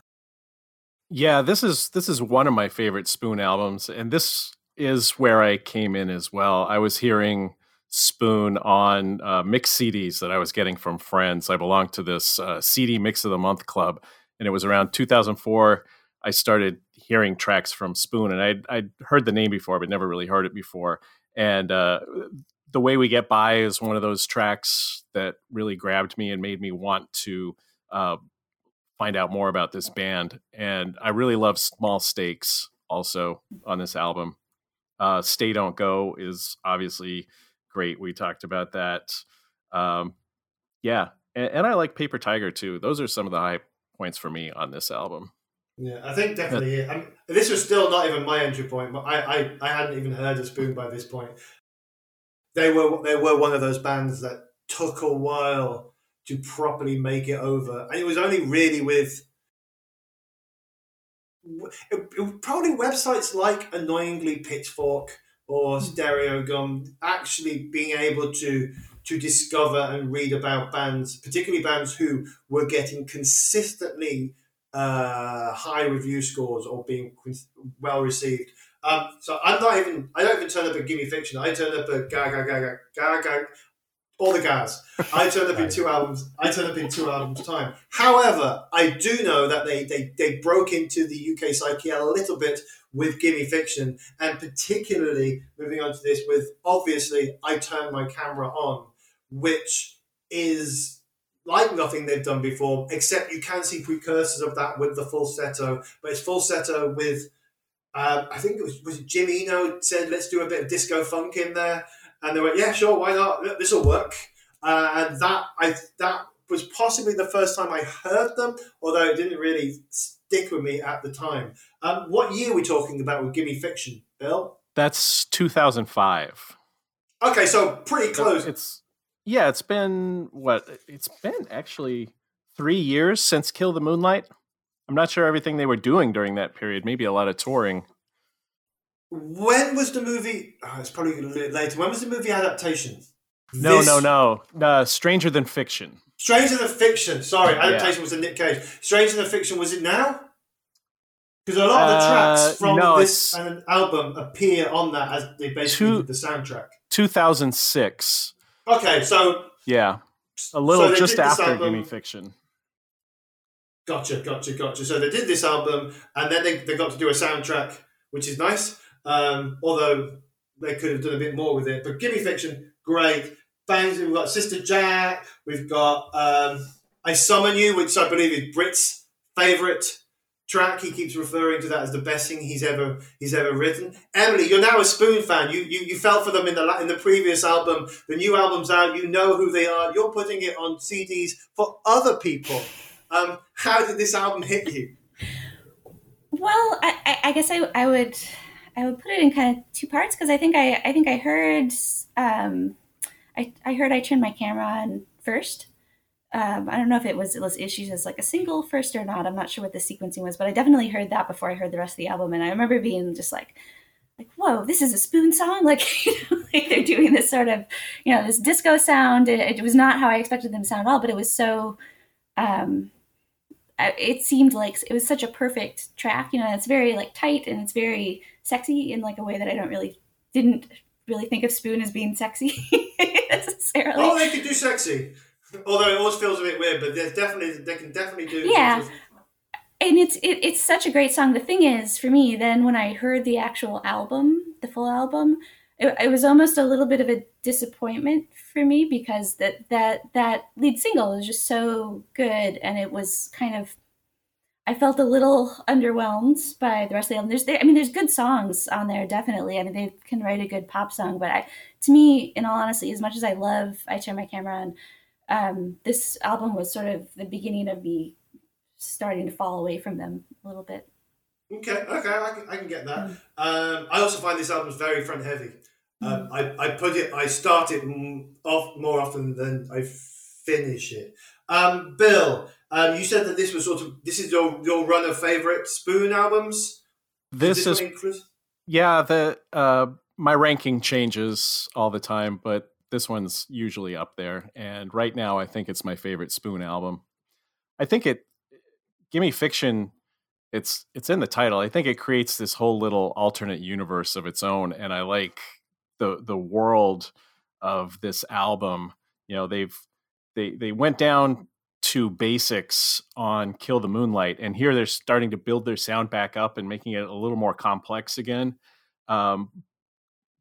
S2: Yeah, this is this is one of my favorite Spoon albums, and this is where I came in as well. I was hearing Spoon on uh, mix CDs that I was getting from friends. I belonged to this uh, CD Mix of the Month club, and it was around 2004. I started hearing tracks from Spoon, and I'd, I'd heard the name before, but never really heard it before. And uh, the way we get by is one of those tracks that really grabbed me and made me want to uh, find out more about this band. And I really love Small Stakes also on this album. Uh, Stay Don't Go is obviously great. We talked about that. Um, yeah, and, and, I like Paper Tiger too. Those are some of the high points for me on this album.
S1: Yeah, I think definitely. Mean, this was still not even my entry point, but I, I, I hadn't even heard of Spoon by this point. They were they were one of those bands that took a while to properly make it over, and it was only really with it, it, probably websites like annoyingly Pitchfork or hmm. Stereogum actually being able to to discover and read about bands, particularly bands who were getting consistently uh, high review scores or being well received. Um, so I'm not even. I don't even turn up at Gimme Fiction. I turn up at Ga Ga Ga Ga Ga Ga. All the gas. I turn up in two albums. I turn up in two albums time. However, I do know that they, they, they broke into the UK psyche a little bit with Gimme Fiction, and particularly moving on to this with obviously I Turn My Camera On, which is like nothing they've done before, except you can see precursors of that with the falsetto, but it's falsetto with. Uh, I think it was, was it Jim Eno said, let's do a bit of disco funk in there. And they went, yeah, sure, why not? This will work. Uh, and that I that was possibly the first time I heard them, although it didn't really stick with me at the time. Um, what year are we talking about with Gimme Fiction, Bill?
S2: That's 2005.
S1: Okay, so pretty close.
S2: It's yeah, it's been what? It's been actually three years since Kill the Moonlight. I'm not sure everything they were doing during that period. Maybe a lot of touring.
S1: When was the movie? Oh, it's probably a little bit later. When was the movie adaptation?
S2: No, this... no, no. Uh, Stranger Than Fiction.
S1: Stranger Than Fiction. Sorry, adaptation yeah. was a Nick Cage. Stranger Than Fiction was it now? Because a lot of the tracks uh, from no, this album appear on that as they basically two, the soundtrack.
S2: 2006.
S1: Okay, so
S2: yeah, a little so just after Gimme Fiction.
S1: Gotcha, gotcha, gotcha. So they did this album, and then they, they got to do a soundtrack, which is nice. Um, although they could have done a bit more with it. But Gimme Fiction, great. Bangs, we've got Sister Jack, we've got um, I Summon You, which I believe is Britt's favourite track. He keeps referring to that as the best thing he's ever he's ever written. Emily, you're now a Spoon fan. You you, you fell for them in the in the previous album. The new album's out. You know who they are. You're putting it on CDs for other people. Um, how did this album hit you?
S3: Well, I, I guess I, I would I would put it in kind of two parts because I think I I think I heard um, I I heard I turned my camera on first. Um, I don't know if it was it was issues as like a single first or not. I'm not sure what the sequencing was, but I definitely heard that before I heard the rest of the album, and I remember being just like, like whoa, this is a spoon song. [LAUGHS] Like you know, like they're doing this sort of you know this disco sound. It, it was not how I expected them to sound at all, but it was so. Um, Uh, it seemed like it was such a perfect track. You know, it's very like tight and it's very sexy in like a way that I don't really didn't really think of Spoon as being sexy [LAUGHS] necessarily.
S1: Oh, they can do sexy. Although it always feels a bit weird, but there's definitely they can definitely do.
S3: Yeah, and it's it, it's such a great song. The thing is, for me, then when I heard the actual album, the full album, it, it was almost a little bit of a disappointment for me because that that that lead single was just so good and it was kind of I felt a little underwhelmed by the rest of the album. There's, there, I mean, there's good songs on there, definitely. I mean, they can write a good pop song, but I, to me, in all honesty, as much as I love "I Turn My Camera On," um, this album was sort of the beginning of me starting to fall away from them a little bit.
S1: Okay, okay, I can, I can get that. Mm. Um, I also find this album very front heavy. Um. I, I put it, I start it off more often than I finish it. Um, Bill, um, you said that this was sort of this is your your run of favorite Spoon albums.
S2: This is, yeah. The uh, my ranking changes all the time, but this one's usually up there. And right now, I think it's my favorite Spoon album. I think it, Gimme Fiction, it's it's in the title. I think it creates this whole little alternate universe of its own, and I like the the world of this album. You know, they've they they went down to basics on Kill the Moonlight, and here they're starting to build their sound back up and making it a little more complex again. Um,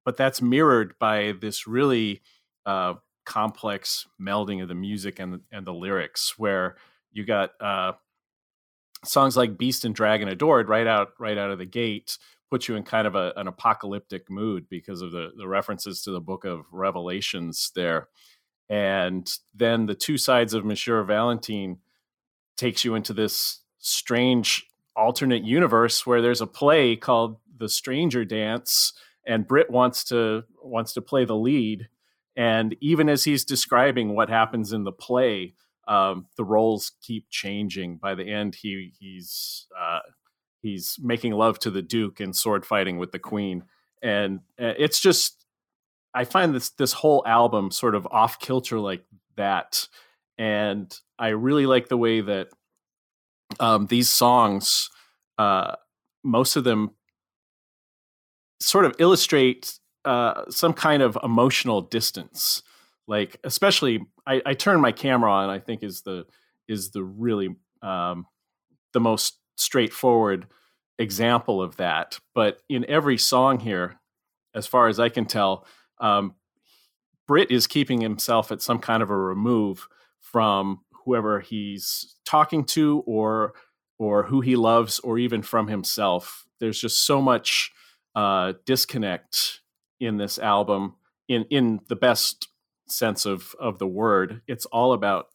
S2: but that's mirrored by this really uh, complex melding of the music and and the lyrics, where you got uh, songs like "Beast and Dragon Adored" right out right out of the gate, put you in kind of a, an apocalyptic mood because of the the references to the Book of Revelations there, and then the two sides of Monsieur Valentine takes you into this strange alternate universe where there's a play called The Stranger Dance and Britt wants to wants to play the lead and even as he's describing what happens in the play, um, the roles keep changing. By the end, he he's uh, he's making love to the Duke and sword fighting with the Queen, and uh, it's just I find this this whole album sort of off kilter like that, and I really like the way that um, these songs, uh, most of them, sort of illustrate uh, some kind of emotional distance. Like especially, I, I, turn my camera on. I think is the is the really um, the most straightforward example of that. But in every song here, as far as I can tell, um, Britt is keeping himself at some kind of a remove from whoever he's talking to, or or who he loves, or even from himself. There's just so much uh, disconnect in this album in in the best sense of of the word it's all about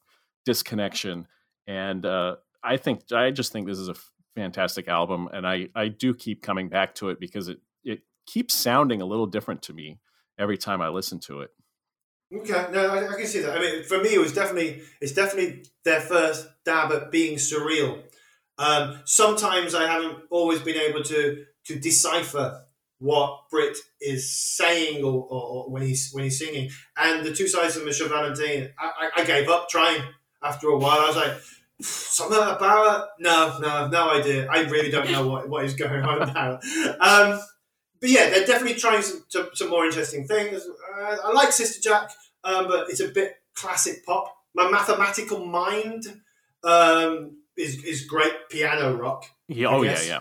S2: disconnection and uh, i think i just think this is a fantastic album and i i do keep coming back to it because it it keeps sounding a little different to me every time i listen to it
S1: okay no I, I can see that i mean for me it was definitely it's definitely their first dab at being surreal um, sometimes i haven't always been able to to decipher what Britt is saying or, or, or, when he's when he's singing. And the two sides of Monsieur Valentine, I, I, gave up trying after a while. I was like, something about it? No, no, no idea. I really don't know what, what is going on about. Um, but yeah, they're definitely trying some, some, some more interesting things. Uh, I like Sister Jack, um, but it's a bit classic pop. My mathematical mind um, is, is great piano rock.
S2: Yeah, oh, yeah, yeah.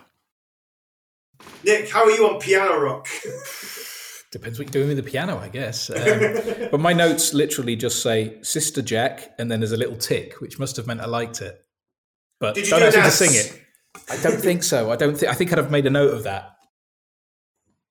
S1: Nick, how are you on piano rock? [LAUGHS]
S4: Depends what you're doing with the piano, I guess. Um, [LAUGHS] but my notes literally just say Sister Jack, and then there's a little tick, which must have meant I liked it. But Did you don't do ask me to sing it. I don't think so. I don't think. I think I'd have made a note of that.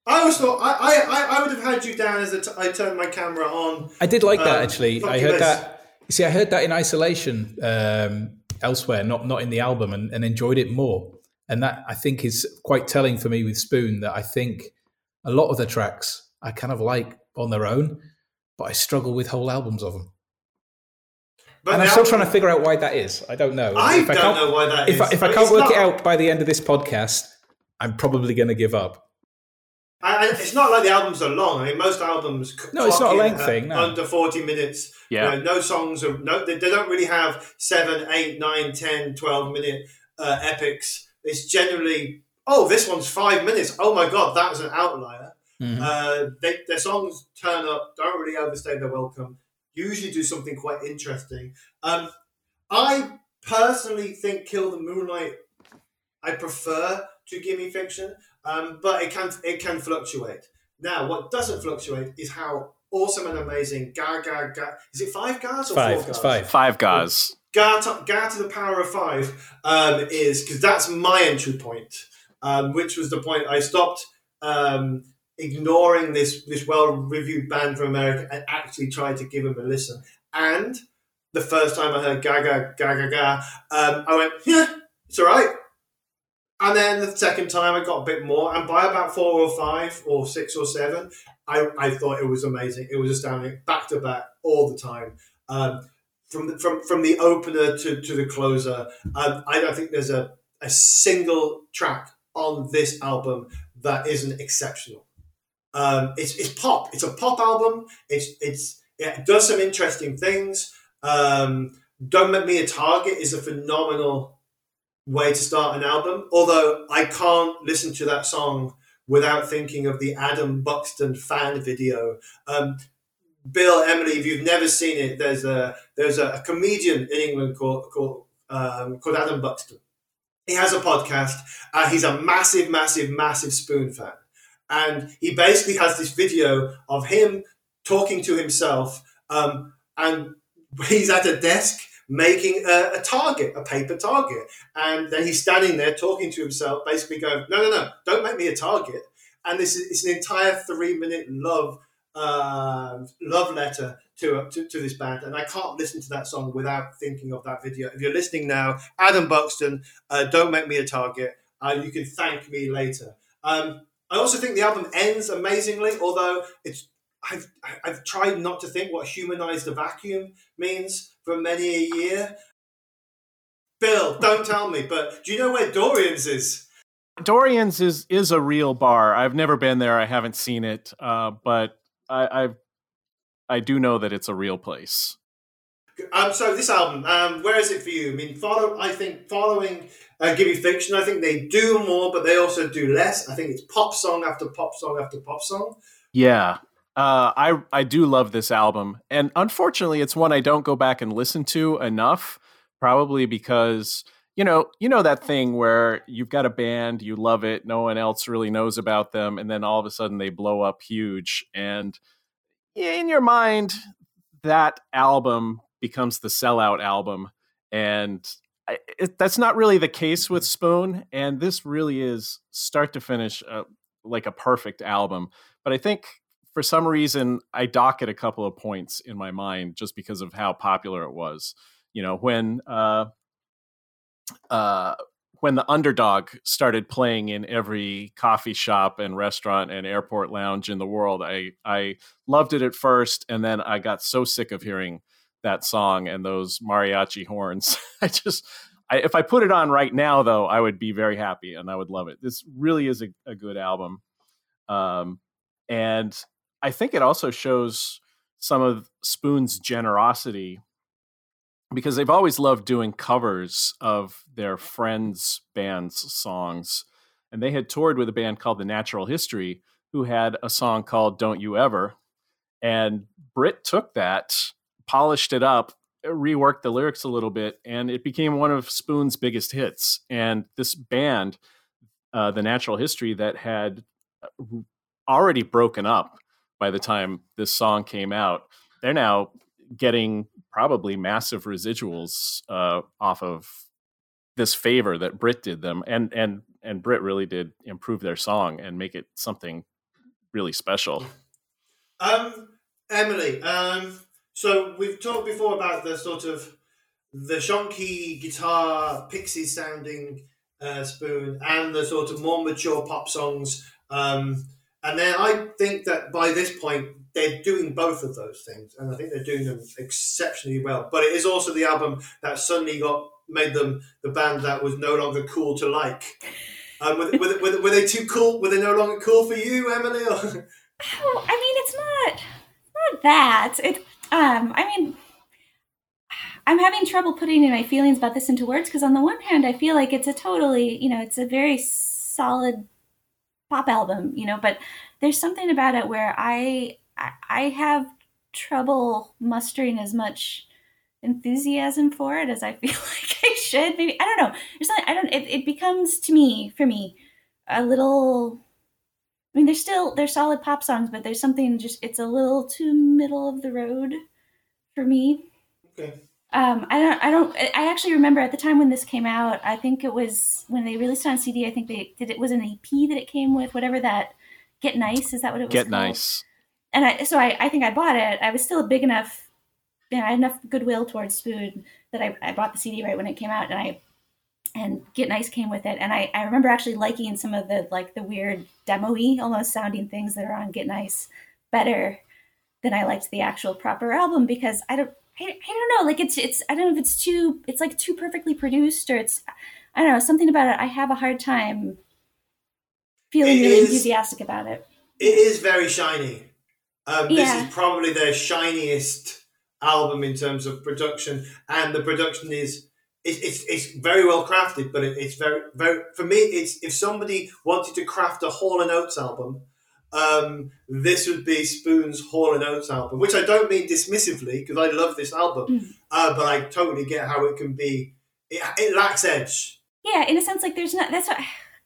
S1: I always thought I, I, I would have had you down as t- I turned my camera on.
S4: I did like um, that actually. I heard that. You see, I heard that in isolation um, elsewhere, not not in the album, and, and enjoyed it more and that I think is quite telling for me with Spoon that I think a lot of the tracks I kind of like on their own, but I struggle with whole albums of them. But and I'm still trying to figure out why that is. I don't know.
S1: I, if I don't know why that
S4: if
S1: is.
S4: I, if I can't work not, it out by the end of this podcast, I'm probably going to give up.
S1: And it's not like the albums are long. I mean, most albums
S4: no, it's not a length thing. No.
S1: Under forty minutes. Yeah, you know, no songs are no. They, they, don't really have seven, eight, nine, 10, 12 minute uh, epics it's generally oh this one's five minutes oh my god that's an outlier mm-hmm. uh, they, their songs turn up don't really overstay their welcome usually do something quite interesting um, i personally think kill the moonlight i prefer to gimme fiction um, but it can it can fluctuate now what doesn't fluctuate is how awesome and amazing. Ga ga ga. Is it five gas or
S4: Five.
S1: four gas?
S4: It's five.
S2: Five guys.
S1: Ga to, ga to the power of five um, is because that's my entry point, um, which was the point I stopped um, ignoring this this well reviewed band from America and actually tried to give them a listen. And the first time I heard Gaga Gaga ga ga ga, um, I went, yeah, it's all right. And then the second time I got a bit more, and by about four or five or six or seven, I, I thought it was amazing. It was astounding, back to back all the time. Um, from the, from from the opener to, to the closer, um, I don't think there's a, a single track on this album that isn't exceptional. Um, it's, it's pop. It's a pop album. It's it's it does some interesting things. Um, don't make me a target is a phenomenal way to start an album. Although I can't listen to that song without thinking of the Adam Buxton fan video. Um, Bill, Emily, if you've never seen it, there's a there's a, comedian in England called called um, called Adam Buxton. He has a podcast. Uh, he's a massive, massive, massive Spoon fan, and he basically has this video of him talking to himself, um, and he's at a desk making a, a, target, a paper target, and then he's standing there talking to himself, basically going, "No, no, no, don't make me a target." And this is it's an entire three minute love uh, love letter to, to, to this band, and I can't listen to that song without thinking of that video. If you're listening now, Adam Buxton, uh, "Don't Make Me a Target," uh, you can thank me later. Um, I also think the album ends amazingly, although it's I've I've tried not to think what humanized the vacuum" means for many a year. Bill, don't tell me, but do you know where Dorian's is?
S2: Dorian's is is a real bar. I've never been there. I haven't seen it, uh, but I, I I do know that it's a real place.
S1: Um, so this album, um, where is it for you? I mean, follow. I think following uh, Give You Fiction, I think they do more, but they also do less. I think it's pop song after pop song after pop song.
S2: Yeah, uh, I I do love this album, and unfortunately, it's one I don't go back and listen to enough. Probably because you know you know that thing where you've got a band, you love it, no one else really knows about them, and then all of a sudden they blow up huge, and in your mind, that album becomes the sellout album, and it, that's not really the case with Spoon, and this really is start to finish uh, like a perfect album. But I think for some reason I dock it a couple of points in my mind just because of how popular it was. You know, when uh, uh, when the underdog started playing in every coffee shop and restaurant and airport lounge in the world, I I loved it at first, and then I got so sick of hearing that song and those mariachi horns. [LAUGHS] I just I, if I put it on right now, though, I would be very happy and I would love it. This really is a, a good album. Um, and I think it also shows some of Spoon's generosity because they've always loved doing covers of their friends' bands' songs. And they had toured with a band called The Natural History, who had a song called Don't You Evah. And Britt took that, polished it up, reworked the lyrics a little bit, and it became one of Spoon's biggest hits. And this band, uh, The Natural History, that had uh, already broken up by the time this song came out, they're now getting probably massive residuals uh, off of this favor that Britt did them, and and and Britt really did improve their song and make it something really special.
S1: Um, Emily, um, so we've talked before about the sort of the shonky guitar, pixie sounding uh, spoon, and the sort of more mature pop songs. Um, and then I think that by this point, they're doing both of those things, and I think they're doing them exceptionally well. But it is also the album that suddenly got made them the band that was no longer cool to like. Um, were, were, were, were, they too cool? Were they no longer cool for you, Emily?
S3: oh, I mean, it's not not that. It. Um, I mean, I'm having trouble putting in my feelings about this into words because on the one hand, I feel like it's a totally, you know, it's a very solid pop album, you know, but there's something about it where I I have trouble mustering as much enthusiasm for it as I [LAUGHS] feel like I should. Maybe I don't know. There's not, I don't. It, it becomes to me for me a little I mean, they're still they're solid pop songs, but there's something just it's a little too middle of the road for me.
S1: Okay.
S3: Um, I don't, I don't, I actually remember at the time when this came out. I think it was when they released it on CD. I think they did it was an EP that it came with, whatever that. Get nice is that what it was?
S2: Get
S3: called?
S2: nice.
S3: And I, so I, I think I bought it. I was still a big enough, you know, I had enough goodwill towards food that I, I bought the CD right when it came out, and I, and Get Nice came with it. And I, I remember actually liking some of the like the weird demo-y almost sounding things that are on Get Nice better than I liked the actual proper album because I don't I, I don't know like it's it's I don't know if it's too it's like too perfectly produced or it's I don't know something about it I have a hard time feeling
S1: It
S3: really
S1: is-
S3: enthusiastic about it.
S1: It is very shiny. Um, This is probably their shiniest album in terms of production, and the production is it's it's, it's very well crafted. But it, it's very very for me. It's if somebody wanted to craft a Hall and Oates album, um, this would be Spoon's Hall and Oates album, which I don't mean dismissively because I love this album,
S3: Mm.
S1: uh, but I totally get how it can be. It, it lacks edge.
S3: Yeah, in a sense, like there's not. That's what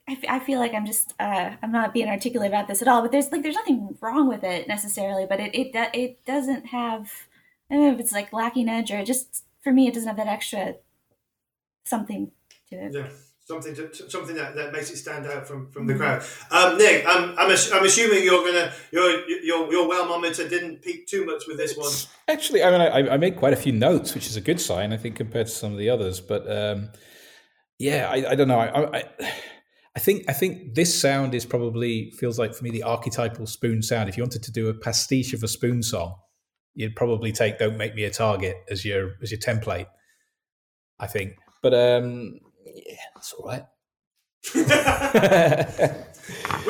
S3: I, f- I feel like I'm just. Uh, I'm not being articulate about this at all. But there's like there's nothing wrong with it necessarily. But it it it doesn't have. I don't know if it's like lacking edge or just for me, it doesn't have that extra something to it.
S1: Yeah, something to, to- something that, that makes it stand out from, from the crowd. Um, Nick, I'm, I'm, ass- I'm assuming you're gonna your your your wellmometer didn't peak too much with this one.
S4: Actually, I mean, I, I made quite a few notes, which is a good sign, I think, compared to some of the others. But um, yeah, I, I don't know. I, I, I think I think this sound is probably feels like for me the archetypal spoon sound. If you wanted to do a pastiche of a spoon song, you'd probably take "Don't Make Me a Target" as your as your template. I think, but um, yeah, that's all right. [LAUGHS]
S1: we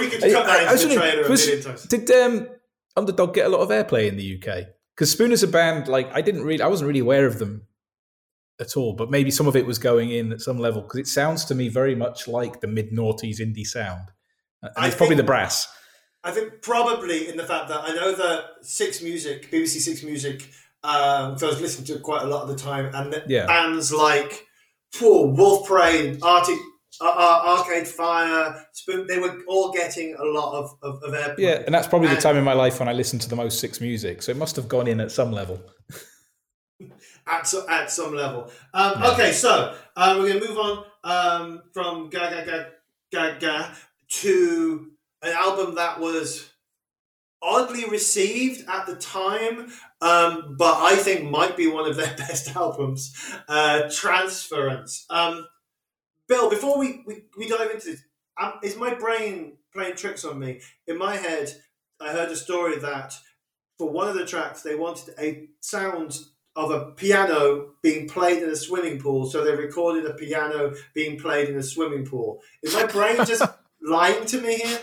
S1: could cut that into the trailer a million times.
S4: Did um, Underdog get a lot of airplay in the UK? Because Spoon is a band, like I didn't really, I wasn't really aware of them at all. But maybe some of it was going in at some level because it sounds to me very much like the mid noughties indie sound. And
S1: I
S4: it's probably the brass.
S1: I think probably in the fact that I know that Six Music, BBC Six Music, um, I was listening to quite a lot of the time, and
S4: Yeah.
S1: bands like whew, Wolf Parade, Arctic, uh, uh, Arcade Fire, Spoon, they were all getting a lot of, of, of airplay.
S4: Yeah, and that's probably the time in my life when I listened to the most Six Music. So it must have gone in at some level. [LAUGHS]
S1: at, so, at some level. Um,
S4: Yeah.
S1: Okay, so um, we're going to move on um, from Ga Ga Ga Ga Ga to an album that was oddly received at the time, um, but I think might be one of their [LAUGHS] best albums, uh, Transference. Um, Bill, before we, we, we dive into this, um, is my brain playing tricks on me? In my head, I heard a story that for one of the tracks, they wanted a sound of a piano being played in a swimming pool, so they recorded a piano being played in a swimming pool. Is my brain just [LAUGHS] lying to me here?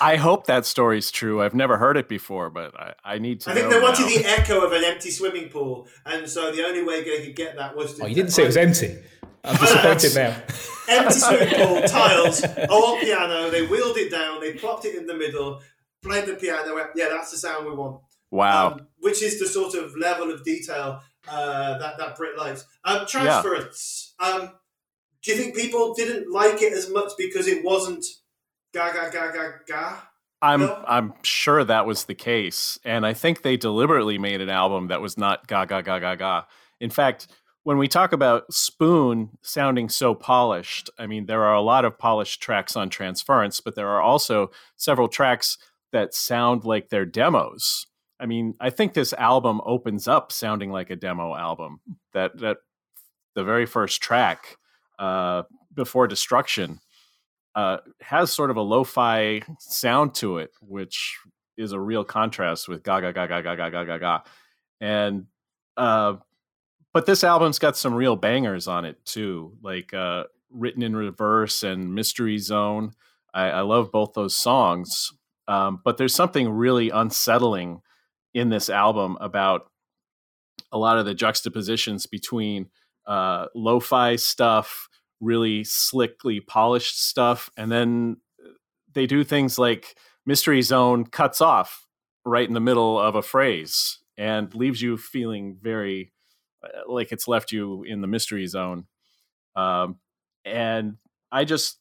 S2: I hope that story's true. I've never heard it before, but I, I need to
S1: I think
S2: know
S1: they wanted
S2: now.
S1: the echo of an empty swimming pool, and so the only way they could get that was to.
S4: Oh, you didn't say it was empty. I'm disappointed now. [LAUGHS]
S1: empty swimming pool, tiles, old piano. They wheeled it down, they plopped it in the middle, played the piano. went, Yeah, that's the sound we want.
S2: Wow.
S1: Um, which is the sort of level of detail uh, that that Britt likes. Um, transference. Um, do you think people didn't like it as much because it wasn't ga ga ga ga ga?
S2: I'm
S1: no?
S2: I'm sure that was the case, and I think they deliberately made an album that was not ga ga ga ga ga. In fact, when we talk about Spoon sounding so polished, I mean there are a lot of polished tracks on Transference, but there are also several tracks that sound like they're demos. I mean, I think this album opens up sounding like a demo album. That that the very first track, uh, before Destruction, uh, has sort of a lo-fi sound to it, which is a real contrast with Gaga Gaga Gaga Gaga Gaga, and uh, but this album's got some real bangers on it too, like uh, "Written in Reverse" and "Mystery Zone." I, I love both those songs, um, but there's something really unsettling in this album about a lot of the juxtapositions between uh, lo-fi stuff really slickly polished stuff and then they do things like mystery zone cuts off right in the middle of a phrase and leaves you feeling very uh, like it's left you in the mystery zone um, and i just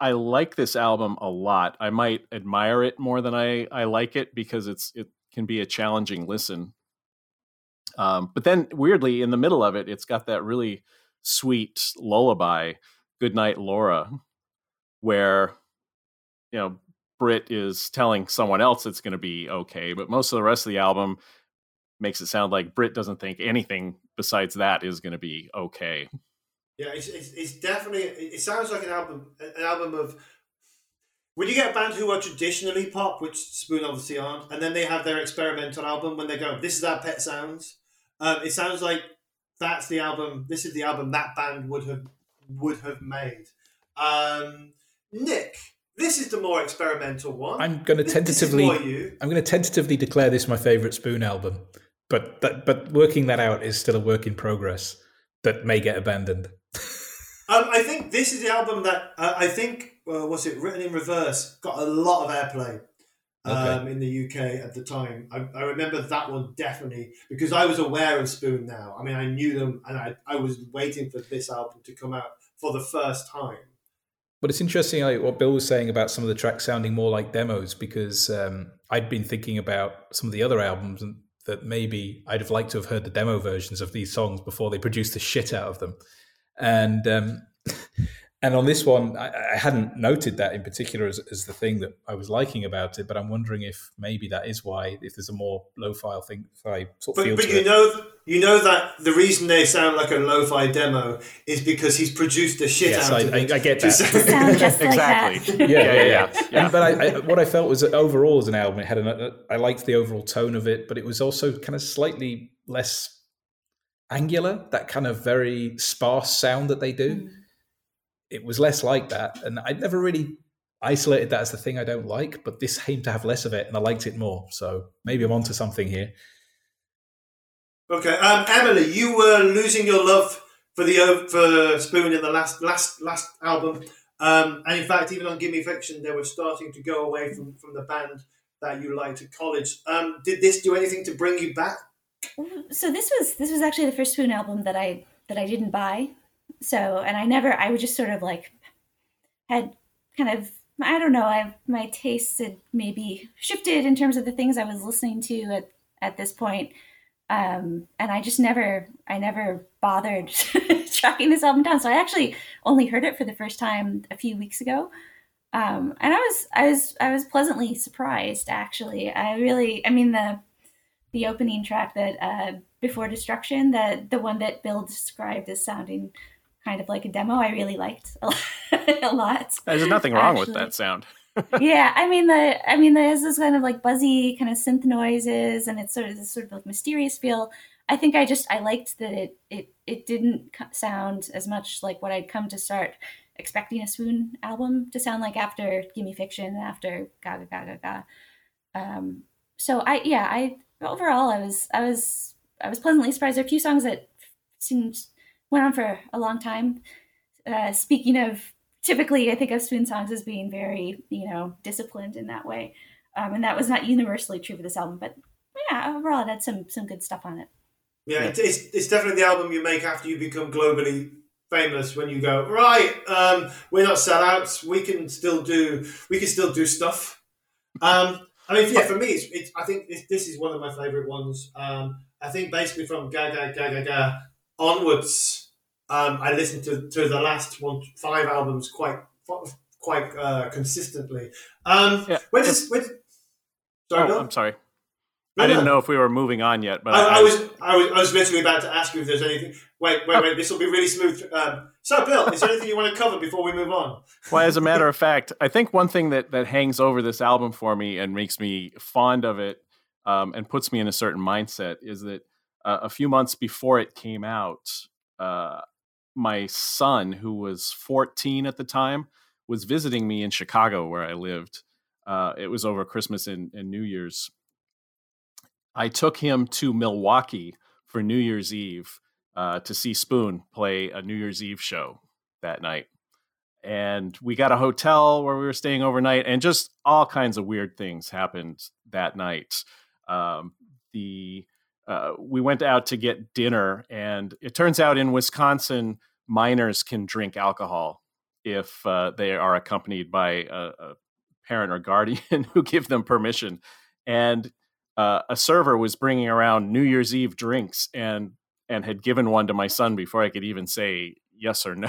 S2: I like this album a lot. I might admire it more than I I like it because it's it can be a challenging listen. Um, but then weirdly in the middle of it, it's got that really sweet lullaby, "Good Night, Laura," where you know Britt is telling someone else it's going to be okay, but most of the rest of the album makes it sound like Britt doesn't think anything besides that is going to be okay.
S1: Yeah, it's, it's, it's, definitely. It sounds like an album, an album of. When you get a band who are traditionally pop, which Spoon obviously aren't, and then they have their experimental album when they go, "This is our pet sounds." Um, it sounds like that's the album. This is the album that band would have would have made. Um, Nick, this is the more experimental one.
S4: I'm going to tentatively. I'm going to tentatively declare this my favorite Spoon album, but that, but working that out is still a work in progress that may get abandoned. [LAUGHS]
S1: um, I think this is the album that uh, I think uh, was it written in reverse got a lot of airplay um, in the UK at the time. I, I, remember that one definitely because I was aware of Spoon now. I mean, I knew them and I, I was waiting for this album to come out for the first time.
S4: But it's interesting like, what Bill was saying about some of the tracks sounding more like demos because um, I'd been thinking about some of the other albums and that maybe I'd have liked to have heard the demo versions of these songs before they produced the shit out of them. And um, [LAUGHS] and on this one, I, I, hadn't noted that in particular as, as the thing that I was liking about it, but I'm wondering if maybe that is why, if there's a more low-fi thing, I sort
S1: of
S4: but,
S1: but you
S4: it.
S1: know, you know that the reason they sound like a lo-fi demo is because he's produced the shit
S4: yes,
S1: out
S4: I,
S1: of
S4: it.
S1: I,
S4: I get that.
S3: just
S2: exactly.
S3: Like
S2: yeah, yeah, yeah. yeah.
S4: And, but I, I, what I felt was that overall as an album, it had an, I liked the overall tone of it, but it was also kind of slightly less angular. That kind of very sparse sound that they do. It was less like that, and I'd never really isolated that as the thing I don't like. But this seemed to have less of it, and I liked it more. So maybe I'm onto something here.
S1: Okay, um, Emily, you were losing your love for the for Spoon in the last last last album, um, and in fact, even on Gimme Fiction, they were starting to go away from from the band that you liked at college. Um, did this do anything to bring you back?
S3: So this was this was actually the first Spoon album that I that I didn't buy so and i never i would just sort of like had kind of i don't know i my tastes had maybe shifted in terms of the things i was listening to at at this point. Um and i just never i never bothered [LAUGHS] tracking this album down. So i actually only heard it for the first time a few weeks ago. Um and i was i was i was pleasantly surprised actually. I really i mean the the opening track that uh before destruction the the one that bill described as sounding kind of like a demo I really liked a [LAUGHS] lot.
S2: There's nothing wrong actually. with that sound. [LAUGHS]
S3: yeah, I mean the I mean there's this kind of like buzzy kind of synth noises and it's sort of this sort of like mysterious feel. I think I just I liked that it it it didn't sound as much like what I'd come to start expecting a Spoon album to sound like after Gimme Fiction, and after Gaga Gaga Gaga. Um, so I yeah I overall I was I was I was pleasantly surprised. There are a few songs that seemed went on for a long time. Uh, speaking of, typically I think of Spoon songs as being very, you know, disciplined in that way, um, and that was not universally true for this album. But yeah, overall, it had some some good stuff on it.
S1: Yeah, it's, it's definitely the album you make after you become globally famous. When you go right, um, we're not sellouts. We can still do we can still do stuff. Um, I mean, yeah, for me, it's, it's I think this, this is one of my favorite ones. Um, I think basically from Ga Ga Ga Ga Ga onwards, um, I listened to, to the last one five albums quite quite uh, consistently. Um, yeah. When does when,
S2: sorry, oh, I'm sorry. No, I didn't no. know if we were moving on yet, but
S1: I, I, I, was, I was I was literally about to ask you if there's anything. Wait, wait, wait! This will be really smooth. Um, so, Bill, is there anything you want to cover before we move on?
S2: Well, as a matter of fact, I think one thing that that hangs over this album for me and makes me fond of it um, and puts me in a certain mindset is that uh, a few months before it came out, uh, my son, who was 14 at the time, was visiting me in Chicago, where I lived. Uh, it was over Christmas and, and, New Year's. I took him to Milwaukee for New Year's Eve uh, to see Spoon play a New Year's Eve show that night. And we got a hotel where we were staying overnight, and just all kinds of weird things happened that night. Um, the uh, we went out to get dinner, and it turns out in Wisconsin, minors can drink alcohol if uh, they are accompanied by a, a, parent or guardian [LAUGHS] who give them permission. And uh, a server was bringing around New Year's Eve drinks and and had given one to my son before I could even say yes or [LAUGHS] no.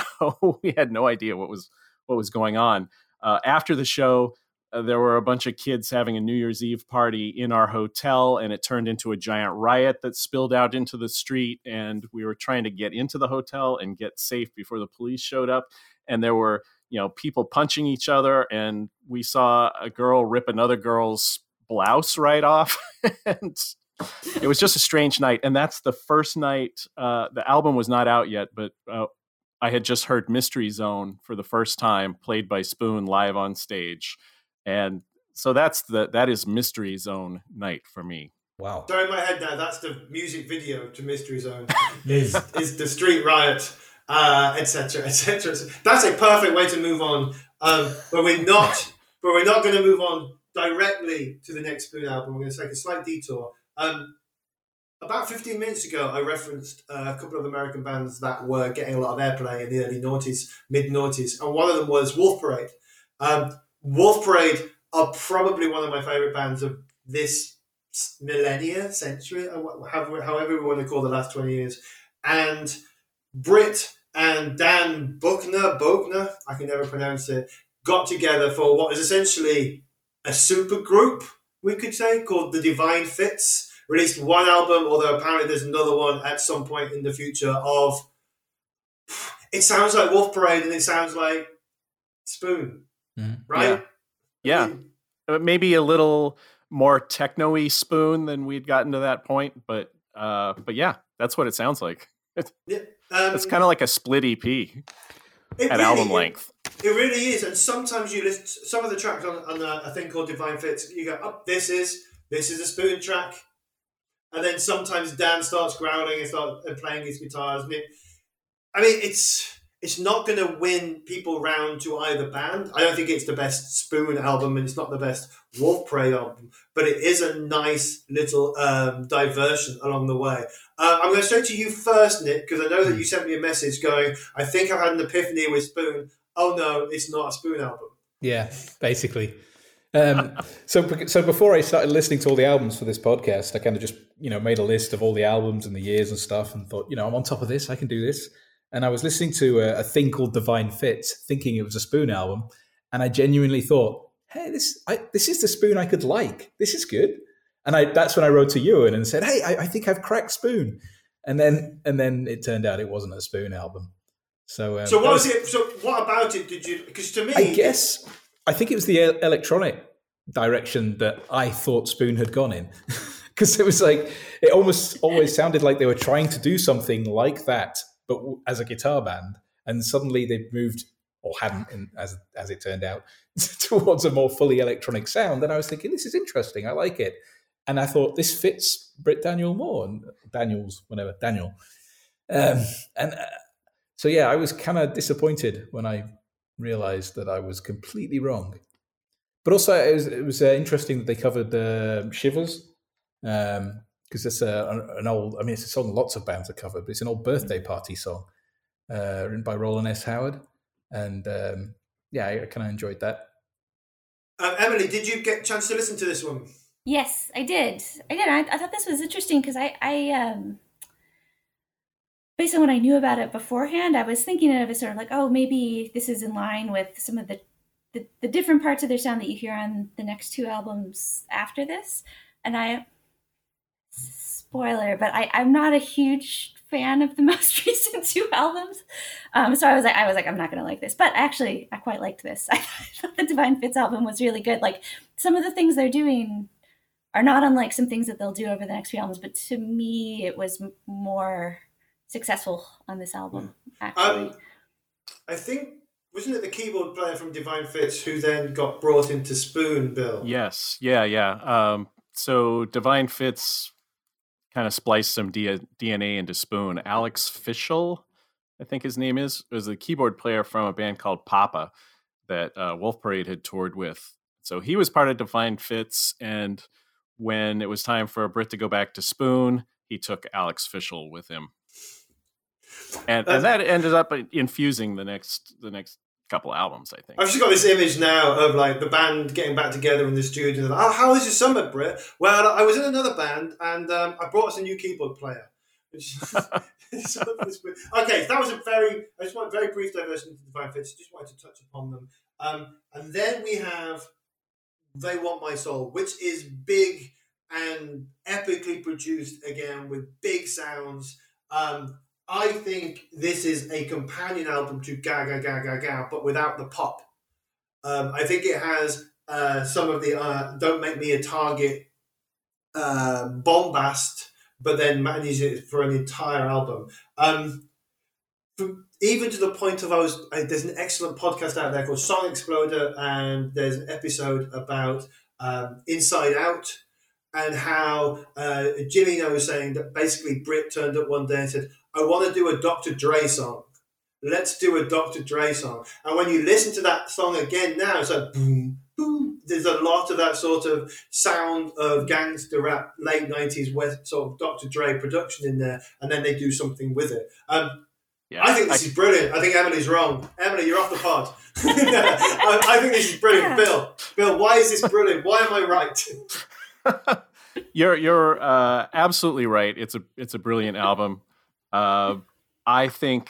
S2: we had no idea what was what was going on. Uh, after the show, uh, there were a bunch of kids having a New Year's Eve party in our hotel, and it turned into a giant riot that spilled out into the street. And we were trying to get into the hotel and get safe before the police showed up. And there were, you know, people punching each other, and we saw a girl rip another girl's blouse right off. [LAUGHS] and it was just a strange night. And that's the first night. Uh, the album was not out yet, but uh, I had just heard Mystery Zone for the first time, played by Spoon live on stage and so that's the that is Mystery Zone night for me.
S4: Wow.
S1: Sorry, in my head now, that's the music video to Mystery Zone. [LAUGHS] is [LAUGHS] is the street riot, etc., uh, etc. Et that's a perfect way to move on. Um, but we're not. [LAUGHS] but we're not going to move on directly to the next Spoon album. We're going to take a slight detour. Um, about 15 minutes ago, I referenced uh, a couple of American bands that were getting a lot of airplay in the early noughties, mid noughties, and one of them was Wolf Parade. Um, Wolf Parade are probably one of my favorite bands of this millennia, century, uh, however, however we want to call the last 20 years. And Britt and Dan Buckner, Buckner, I can never pronounce it, got together for what is essentially a super group, we could say, called The Divine Fits. Released one album, although apparently there's another one at some point in the future of. It sounds like Wolf Parade and it sounds like Spoon mm. right?
S2: Yeah. yeah. Uh, maybe a little more techno-y spoon than we'd gotten to that point, but uh, but yeah, that's what it sounds like. [LAUGHS] yeah, um, it's kind of like a split EP at really, album length.
S1: It, really is, and sometimes you listen some of the tracks on, on a, a, thing called Divine Fits. You go, "Oh, this is this is a spoon track," and then sometimes Dan starts growling and starts playing his guitars. And it, I mean, it's it's not going to win people round to either band. I don't think it's the best Spoon album and it's not the best Wolf Parade album, but it is a nice little um, diversion along the way. Uh, I'm going to straight to you first, Nick, because I know that you sent me a message going, I think I've had an epiphany with Spoon. Oh no, it's not a Spoon album.
S4: Yeah, basically. Um, so, so before I started listening to all the albums for this podcast, I kind of just you know made a list of all the albums and the years and stuff, and thought, you know, I'm on top of this. I can do this and I was listening to a, a, thing called Divine Fits, thinking it was a Spoon album, and I genuinely thought, "Hey, this I, this is the Spoon I could like. This is good." And I that's when I wrote to Ewan and said, "Hey, I, I think I've cracked Spoon," and then and then it turned out it wasn't a Spoon album. So,
S1: um, so what was, was, it? So, what about it did you? Because to me,
S4: I guess I think it was the electronic direction that I thought Spoon had gone in. [LAUGHS] Because it was like it almost always sounded like they were trying to do something like that but as a guitar band. And suddenly they've moved, or hadn't, in, as as it turned out, [LAUGHS] towards a more fully electronic sound. And I was thinking, this is interesting. I like it. And I thought this fits Britt Daniel more and Daniels, whatever Daniel. Um, and uh, so yeah, I was kind of disappointed when I realized that I was completely wrong. But also, it was, it was uh, interesting that they covered uh, Shivers. Um, because it's a, an old. I mean, it's a song lots of bands have covered, but it's an old birthday party song uh, written by Rowland S. Howard, and um, yeah, I, I kind of enjoyed that.
S1: Um, Emily, did you get a chance to listen to this one?
S3: Yes, I did. I did. I, I thought this was interesting because I, I um, based on what I knew about it beforehand, I was thinking of it sort of like, oh, maybe this is in line with some of the, the, the different parts of their sound that you hear on the next two albums after this. And I spoiler, but I, I'm not a huge fan of the [LAUGHS] most recent two albums. Um, so I was like, I was like, I'm not gonna like this. But actually, I quite liked this. [LAUGHS] I thought the Divine Fits album was really good. Like some of the things they're doing are not unlike some things that they'll do over the next few albums. But to me, it was more successful on this album. Hmm. Actually, um,
S1: I think wasn't it the keyboard player from Divine Fits who then got brought into Spoon, Bill?
S2: Yes, yeah, yeah. Um, so Divine Fits kind of spliced some D- DNA into Spoon. Alex Fischel, I think his name is, was a keyboard player from a band called Papa that uh, Wolf Parade had toured with. So he was part of Divine Fits, and when it was time for Britt to go back to Spoon, he took Alex Fischel with him, and and that ended up infusing the next the next couple albums. I think
S1: I've just got this image now of like the band getting back together in the studio. Like, oh, how was your summer, Britt? Well, I was in another band and um, I brought us a new keyboard player. [LAUGHS] okay, that was a very. I just want very brief diversion into Divine Fits. Just wanted to touch upon them, um, and then we have "They Want My Soul," which is big and epically produced again with big sounds. Um, I think this is a companion album to Ga Ga Ga Ga Ga, but without the pop. Um, I think it has uh, some of the uh, "Don't Make Me a Target" uh, bombast, but then manages it for an entire album. Um, even to the point of I was I, there's an excellent podcast out there called Song Exploder, and there's an episode about um, Inside Out and how uh, Jimmy was saying that basically Britt turned up one day and said, I want to do a Dr. Dre song. Let's do a Dr. Dre song. And when you listen to that song again now, it's like boom, boom. There's a lot of that sort of sound of gangster rap, late 90s, West, sort of Dr. Dre production in there, and then they do something with it. Um, yeah, I think this I, is brilliant. I think Emily's wrong. Emily, you're off the pod. [LAUGHS] I, I, think this is brilliant. Bill, Bill, why is this brilliant? Why am I right? [LAUGHS] [LAUGHS]
S2: you're you're uh, absolutely right. It's a it's a brilliant album. Uh, I think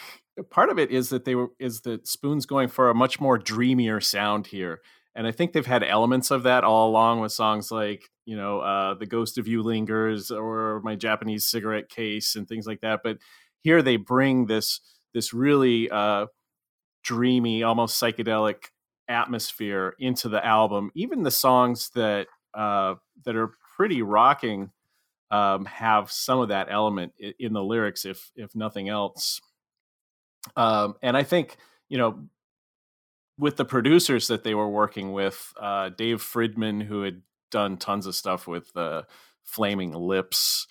S2: part of it is that they were is that Spoon's going for a much more dreamier sound here, and I think they've had elements of that all along with songs like you know uh, "The Ghost of You Lingers" or "My Japanese Cigarette Case" and things like that. But here they bring this this really uh, dreamy, almost psychedelic atmosphere into the album. Even the songs that uh, that are pretty rocking um, have some of that element in the lyrics, if if nothing else. Um, and I think you know, with the producers that they were working with, uh, Dave Fridmann, who had done tons of stuff with uh, Flaming Lips,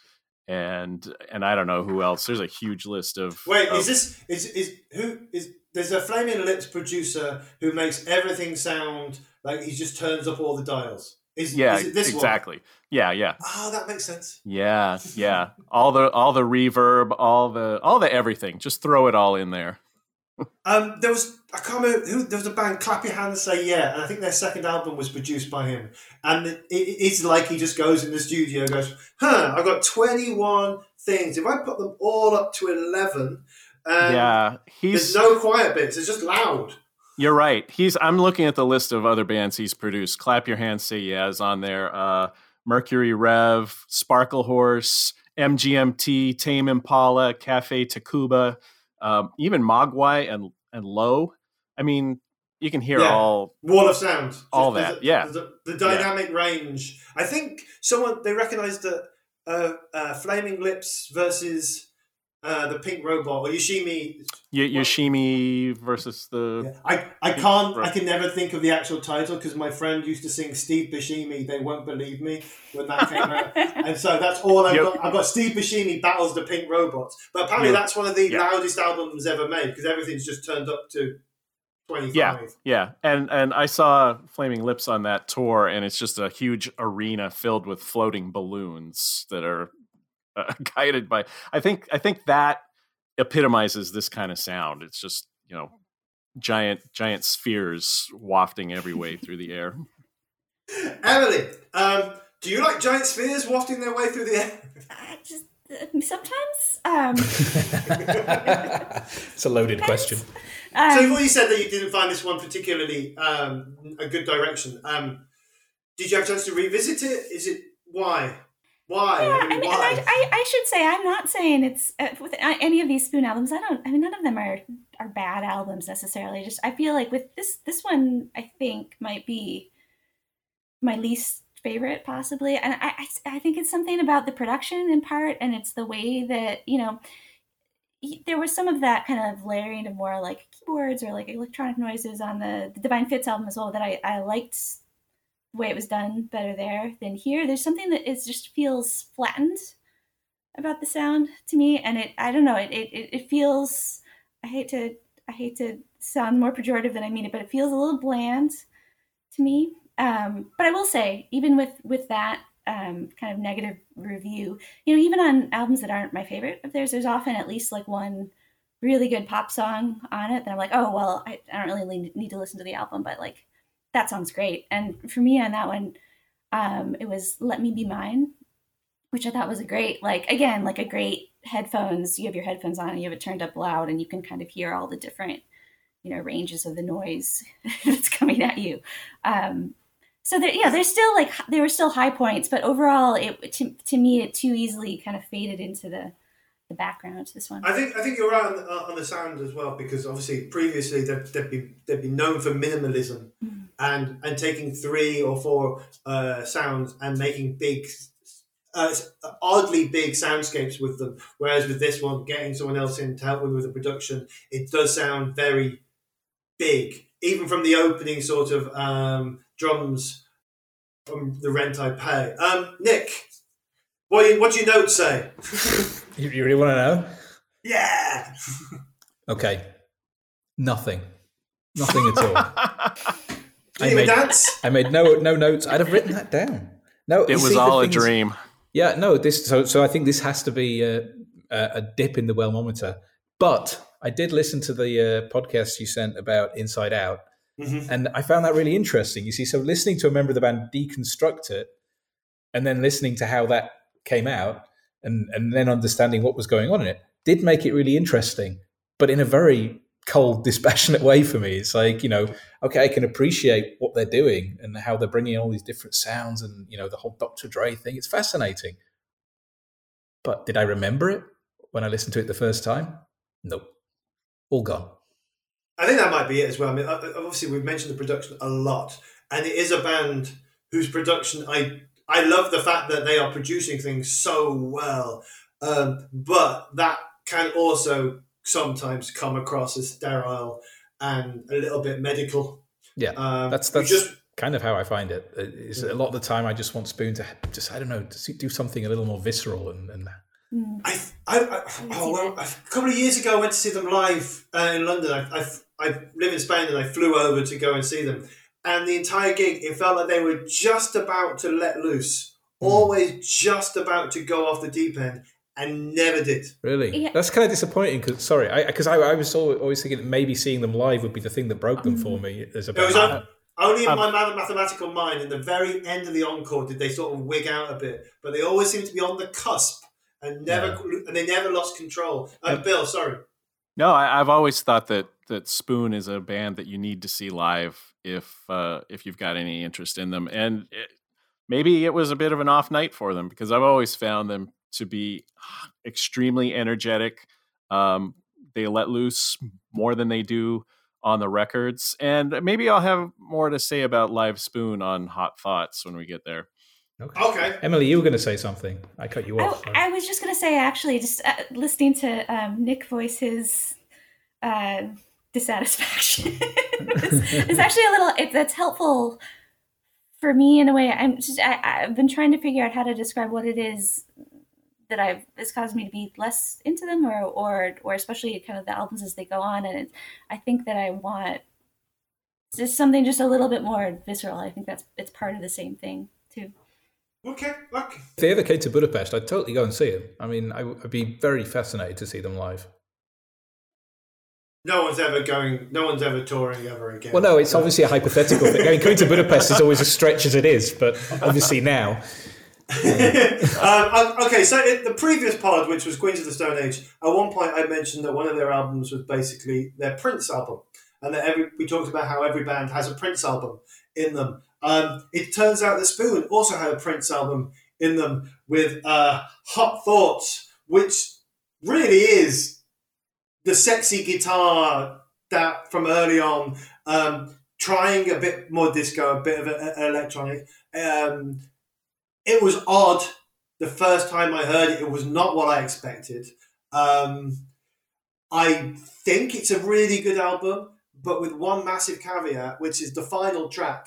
S2: and and I don't know who else. There's a huge list of.
S1: Wait,
S2: of,
S1: is this is is who is there's a Flaming Lips producer who makes everything sound like he just turns up all the dials. Is,
S2: yeah,
S1: is
S2: exactly.
S1: One?
S2: Yeah, yeah.
S1: Oh, that makes sense.
S2: Yeah, yeah. all the all the reverb, all the all the everything. Just throw it all in there.
S1: um, there was I can't remember who there was a band. Clap your hands, say yeah, and I think their second album was produced by him. And it, it's like he just goes in the studio, goes, "Huh, I've got twenty one things. If I put them all up to eleven, um,
S2: yeah,
S1: he's there's no quiet bits. It's just loud."
S2: You're right. He's. I'm looking at the list of other bands he's produced. Clap Your Hands, Say Yeah is on there. Uh, Mercury Rev, Sparklehorse, MGMT, Tame Impala, Cafe Tacuba, um, even Mogwai and and Low. I mean, you can hear yeah. all
S1: wall of sound,
S2: all that. yeah,
S1: the, the dynamic yeah. range. I think someone they recognized that uh, uh, Flaming Lips versus uh, the pink robot or Yoshimi.
S2: Y- Yoshimi versus the.
S1: Yeah. I I can't. I can never think of the actual title because my friend used to sing Steve Buscemi. They won't believe me when that came out, [LAUGHS] and so that's all I've yep. got. I've got Steve Buscemi battles the pink robots, but apparently yep. that's one of the yep. loudest albums ever made because everything's just turned up to 25.
S2: Yeah, yeah, and and I saw Flaming Lips on that tour, and it's just a huge arena filled with floating balloons that are uh, [LAUGHS] guided by. I think I think that epitomizes this kind of sound. It's just you know giant giant spheres wafting every way through the air. [LAUGHS]
S1: Emily, um, do you like giant spheres wafting their way through the air?
S3: I just uh, sometimes. Um, [LAUGHS]
S4: it's a loaded question.
S1: Um, so before you said that you didn't find this one particularly um, a good direction, um, did you have a chance to revisit it? Is it why? Why?
S3: Yeah, I mean, why? I, I, should say I'm not saying it's uh, with any of these Spoon albums. I don't. I mean, none of them are are bad albums necessarily. Just I feel like with this this one, I think might be my least favorite possibly, and I I, I think it's something about the production in part, and it's the way that you know there was some of that kind of layering of more like keyboards or like electronic noises on the, the Divine Fits album as well that I, I liked way it was done better there than here. There's something that is just feels flattened about the sound to me, and it I don't know it it it feels I hate to I hate to sound more pejorative than I mean it, but it feels a little bland to me. Um, but I will say, even with with that um, kind of negative review, you know, even on albums that aren't my favorite of theirs, there's often at least like one really good pop song on it, then I'm like, oh well, I, I don't really need to listen to the album, but like that sounds great. And for me on that one, um, it was "Let Me Be Mine," which I thought was a great, like again, like a great headphones. You have your headphones on and you have it turned up loud, and you can kind of hear all the different, you know, ranges of the noise [LAUGHS] that's coming at you. Um, so there, yeah, there's still like there were still high points, but overall, it to, to me it too easily kind of faded into the the background to this one.
S1: I think I think you're right on the, on the sound as well because obviously previously they've, they've been they've been known for minimalism mm. And and taking three or four uh, sounds and making big. Uh, oddly big soundscapes with them, whereas with this one, getting someone else in to help them with the production, it does sound very big, even from the opening sort of um, drums from the rent I pay. Um, Nick, what what do your notes say? [LAUGHS]
S4: you, you really want to know?
S1: Yeah. [LAUGHS]
S4: okay. Nothing. Nothing at all. [LAUGHS]
S1: I made, [LAUGHS] dance?
S4: I made no no notes. I'd have written that down. No,
S2: it was see, all a dream.
S4: Yeah, no. This so so. I think this has to be a, a dip in the wellmometer. But I did listen to the uh, podcast you sent about Inside Out, mm-hmm. and I found that really interesting. You see, so listening to a member of the band deconstruct it, and then listening to how that came out and and then understanding what was going on in it did make it really interesting, but in a very cold, [LAUGHS] dispassionate way for me. It's like you know, okay, I can appreciate what they're doing and how they're bringing all these different sounds and you know the whole Dr. Dre thing. It's fascinating. But did I remember it when I listened to it the first time? Nope, all gone.
S1: I think that might be it as well. I mean, obviously we've mentioned the production a lot, and it is a band whose production I I love the fact that they are producing things so well, um, but that can also sometimes come across as sterile and a little bit medical.
S4: Yeah, um, that's that's just kind of how I find it. Is a lot of the time I just want Spoon to just I don't know to do something a little more visceral and. and
S3: mm.
S1: I, I, I, oh well, a couple of years ago I went to see them live uh, in London. I, I, I live in Spain and I flew over to go and see them and the entire gig, it felt like they were just about to let loose, mm. always just about to go off the deep end, and never did.
S4: Really, yeah. that's kind of disappointing. Because sorry, because I, I, I, was always thinking that maybe seeing them live would be the thing that broke them for me. As a
S1: it was on, only in um, my mathematical mind, in the very end of the encore, did they sort of wig out a bit, but they always seem to be on the cusp and never, yeah. and they never lost control. Uh, Bill, sorry.
S2: No, I, have always thought that that Spoon is a band that you need to see live if uh, if you've got any interest in them. And it, maybe it was a bit of an off night for them because I've always found them to be [SIGHS] extremely energetic. Um, they let loose more than they do on the records, and maybe I'll have more to say about Live Spoon on Hot Thoughts when we get there.
S1: Okay. okay.
S4: Emily, you were going to say something. I cut you off.
S3: I, I was just going to say, actually, just uh, listening to um, Nick voice his uh, dissatisfaction. it's, it's, actually a little. It, that's helpful for me in a way. I'm just. I, have been trying to figure out how to describe what it is that I've has caused me to be less into them, or or or especially kind of the albums as they go on. And it, I think that I want just something just a little bit more visceral. I think that's it's part of the same thing too.
S1: Okay, okay.
S4: If they ever came to Budapest, I'd totally go and see them. I mean, I, would be very fascinated to see them live
S1: no one's ever going. No one's ever touring ever again.
S4: Well, no, it's obviously a hypothetical thing. I mean, going to Budapest is always a stretch as it is, but obviously now. [LAUGHS]
S1: um, okay, so in the previous pod, which was Queens of the Stone Age, at one point I mentioned that one of their albums was basically their Prince album, and that every we talked about how every band has a Prince album in them. Um, it turns out that Spoon also had a Prince album in them with uh, Hot Thoughts, which really is the sexy guitar that from early on, um, trying a bit more disco, a bit of a, a, electronic. Um, it was odd the first time I heard it. It was not what I expected. Um, I think it's a really good album, but with one massive caveat, which is the final track.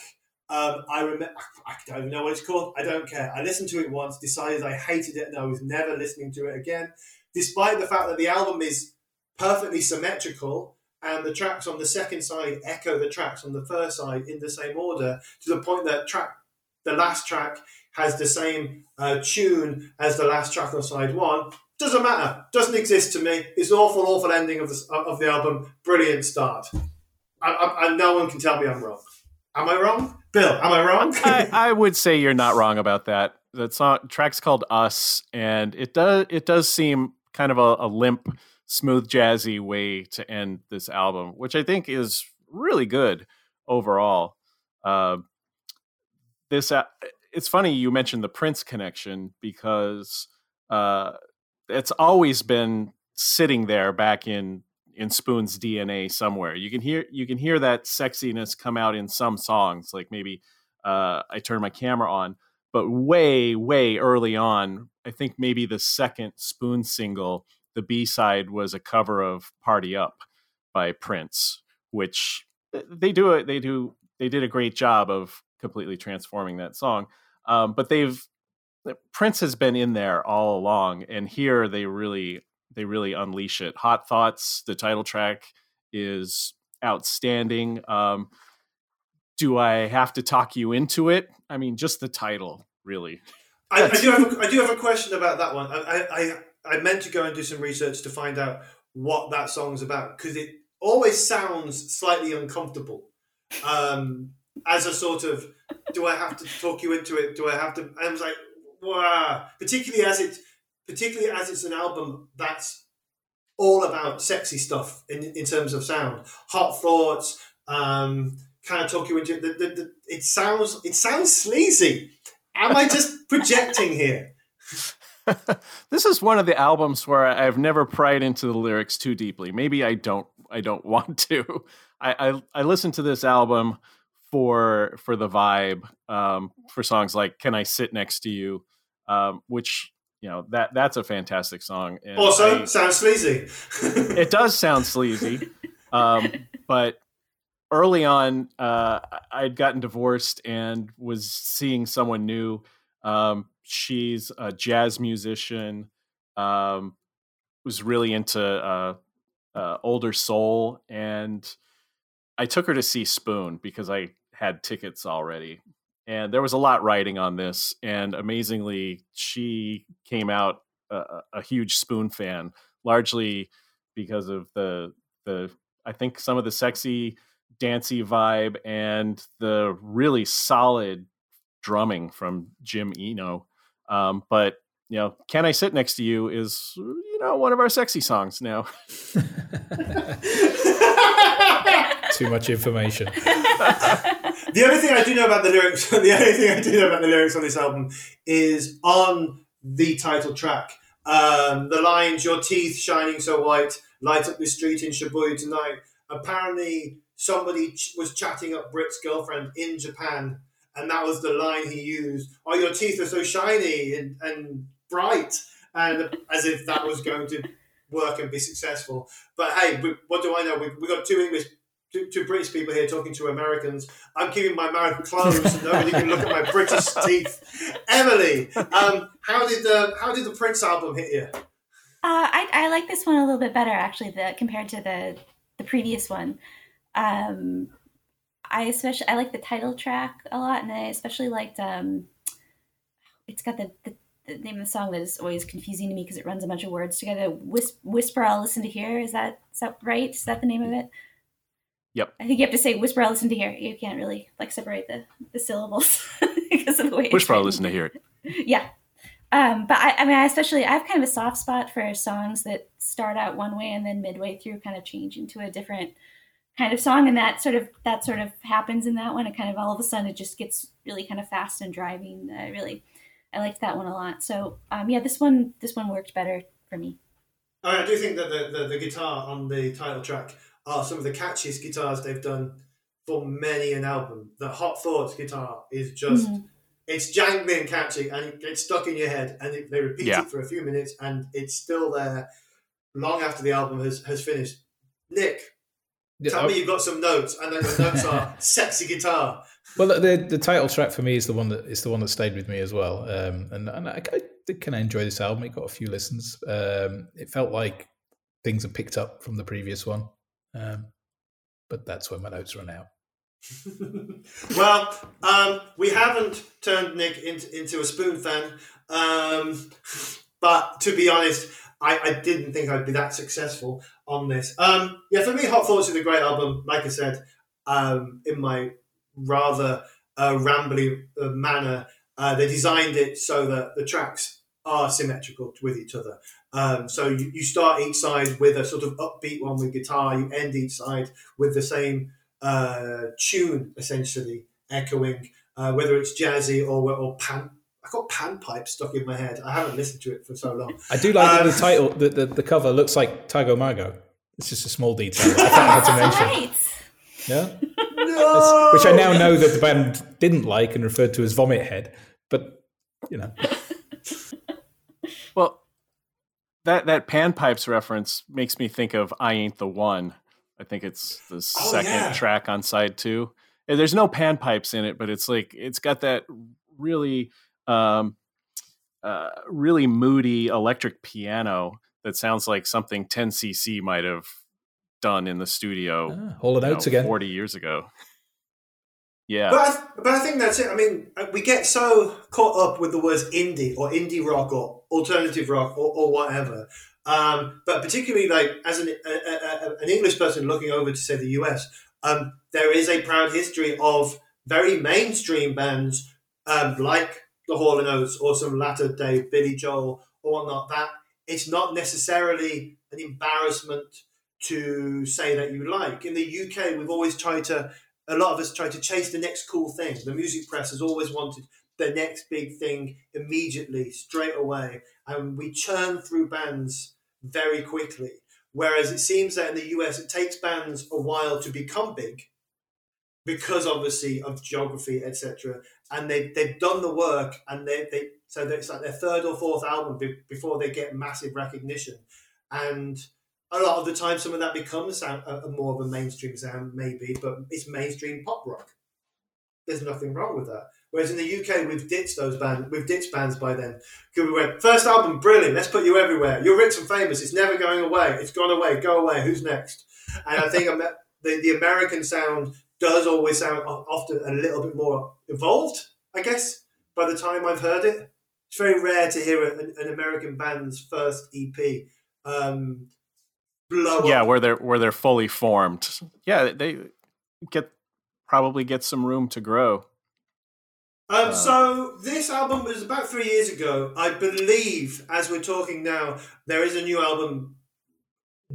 S1: Um, I remember, I don't even know what it's called. I don't care. I listened to it once, decided I hated it, and I was never listening to it again. Despite the fact that the album is perfectly symmetrical and the tracks on the second side echo the tracks on the first side in the same order to the point that track the last track has the same uh, tune as the last track on side one doesn't matter. Doesn't exist to me. It's an awful, awful ending of the of the album. Brilliant start. And no one can tell me I'm wrong. Am I wrong, Bill? Am I wrong? [LAUGHS]
S2: I, I would say you're not wrong about that. That song track's called "Us," and it does it does seem kind of a, a limp, smooth, jazzy way to end this album, which I think is really good overall. Uh, this it's funny you mentioned the Prince connection because uh, it's always been sitting there back in in Spoon's DNA somewhere. You can hear you can hear that sexiness come out in some songs, like maybe uh, I turn my camera on, but way way early on, I think maybe the second Spoon single, the B side was a cover of "Party Up" by Prince, which uh, they do it. They do they did a great job of completely transforming that song. Um, but they've Prince has been in there all along, and here they really they really unleash it. Hot Thoughts, the title track, is outstanding. Um, do I have to talk you into it? I mean, just the title, really.
S1: I, I, do have a, [LAUGHS] I do have a question about that one. I, I I meant to go and do some research to find out what that song's about because it always sounds slightly uncomfortable. Um, as a sort of, do I have to talk you into it? Do I have to? I was like, wow. Particularly as it, particularly as it's an album that's all about sexy stuff in, in terms of sound, hot thoughts, um, kind of talk you into it. The, the, the, it sounds it sounds sleazy. Am I just [LAUGHS] projecting here? [LAUGHS]
S2: this is one of the albums where I've never pried into the lyrics too deeply. Maybe I don't I don't [LAUGHS] want to. I I, I listened to this album for for the vibe um, for songs like "Can I Sit Next to You," um, which you know that that's a fantastic song.
S1: And also, I, sounds sleazy.
S2: it [LAUGHS] does sound sleazy, um, but early on, uh, I'd gotten divorced and was seeing someone new. Um, she's a jazz musician. Um, was really into uh, uh, older soul, and I took her to see Spoon because I had tickets already. And there was a lot writing on this, and amazingly, she came out a, a huge Spoon fan, largely because of the the I think some of the sexy dancey vibe and the really solid drumming from Jim Eno. Um, but you know, "Can I Sit Next to You" is you know one of our sexy songs now. [LAUGHS] [LAUGHS]
S4: Too much information. [LAUGHS]
S1: the only thing I do know about the lyrics, [LAUGHS] the only thing I do know about the lyrics on this album is on the title track. Um, the lines, "Your teeth shining so white, light up the street in Shibuya tonight." Apparently, somebody ch- was chatting up Britt's girlfriend in Japan, and that was the line he used. Oh, your teeth are so shiny and, and bright, and as if that was going to work and be successful. But hey, what do I know? We, we got two English two, two British people here talking to Americans. I'm keeping my mouth closed so nobody can look at my British [LAUGHS] teeth. Emily, um, how did the how did the Prince album hit you?
S3: Uh, I, I like this one a little bit better actually the, compared to the the previous one. Um, I especially I like the title track a lot, and I especially liked um, it's got the, the, the name of the song that is always confusing to me because it runs a bunch of words together. Whis- Whisper, I'll listen to hear. Is that is that right? Is that the name of it?
S2: Yep.
S3: I think you have to say whisper, I'll listen to hear. You can't really like separate the, the syllables [LAUGHS] because of the way
S2: Whisper, I'll listen to hear it.
S3: Yeah. Um, but I, I mean, I especially, I have kind of a soft spot for songs that start out one way and then midway through kind of change into a different kind of song. And that sort of, that sort of happens in that one. It kind of all of a sudden it just gets really kind of fast and driving. I really, I liked that one a lot. So um, yeah, this one, this one worked better for me.
S1: I do think that the, the, the guitar on the title track are some of the catchiest guitars they've done for many an album. The Hot Thoughts guitar is just mm-hmm. it's jangly and catchy, and it gets stuck in your head, and it, they repeat yeah. it for a few minutes, and it's still there long after the album has, has finished. Nick, yeah, tell I, me you've got some notes, and then the notes are [LAUGHS] sexy guitar.
S4: Well, the the title track for me is the one that is the one that stayed with me as well, um, and and I, I did kind of enjoy this album. It got a few listens. Um, it felt like things have picked up from the previous one. Um, but that's when my notes run out. [LAUGHS]
S1: well, um, we haven't turned Nick into, into a spoon fan, um, but to be honest, I, I didn't think I'd be that successful on this. Um, yeah, for me, Hot Thoughts is a great album. Like I said, um, in my rather uh, rambly uh, manner, uh, they designed it so that the tracks are symmetrical with each other. Um, so you, you start each side with a sort of upbeat one with guitar, you end each side with the same uh, tune, essentially echoing, uh, whether it's jazzy or, or pan. I got panpipe stuck in my head. I haven't listened to it for so long.
S4: I do like um, the title. The, the, the cover looks like Tago Mago. It's just a small detail. I had to mention.
S3: Right.
S4: Yeah. No! Which I now know that the band didn't like and referred to as Vomit Head, but you know.
S2: well, that that panpipes reference makes me think of "I Ain't the One." I think it's the oh, second yeah. track on side two. And there's no panpipes in it, but it's like it's got that really, um, uh, really moody electric piano that sounds like something 10cc might have done in the studio.
S4: Ah, hold it out again.
S2: Forty years ago. Yeah.
S1: But I, but I think that's it. I mean, uh, we get so caught up with the words indie or indie rock or alternative rock or, or whatever. Um, but particularly, like as an, a, a, an English person looking over to say the US, um, there is a proud history of very mainstream bands um, like the Hall and Oates or some latter day Billy Joel or whatnot. That it's not necessarily an embarrassment to say that you like. In the UK, we've always tried to a lot of us try to chase the next cool thing. The music press has always wanted the next big thing immediately, straight away, and we churn through bands very quickly. Whereas it seems that in the US, it takes bands a while to become big because obviously of geography, etc. And they they've done the work, and they they so it's like their third or fourth album before they get massive recognition, and a lot of the time, some of that becomes a, a, more of a mainstream sound, maybe, but it's mainstream pop rock. There's nothing wrong with that. Whereas in the UK, we've ditched those bands. We've ditched bands by then. Because We went first album, brilliant. Let's put you everywhere. You're rich and famous. It's never going away. It's gone away. Go away. Who's next? And I think [LAUGHS] the the American sound does always sound often a little bit more evolved. I guess by the time I've heard it, it's very rare to hear an, an American band's first EP. Um, blow
S2: yeah,
S1: up.
S2: where they're where they're fully formed. Yeah, they get probably get some room to grow.
S1: Um, uh, so this album was about three years ago. I believe, as we're talking now, there is a new album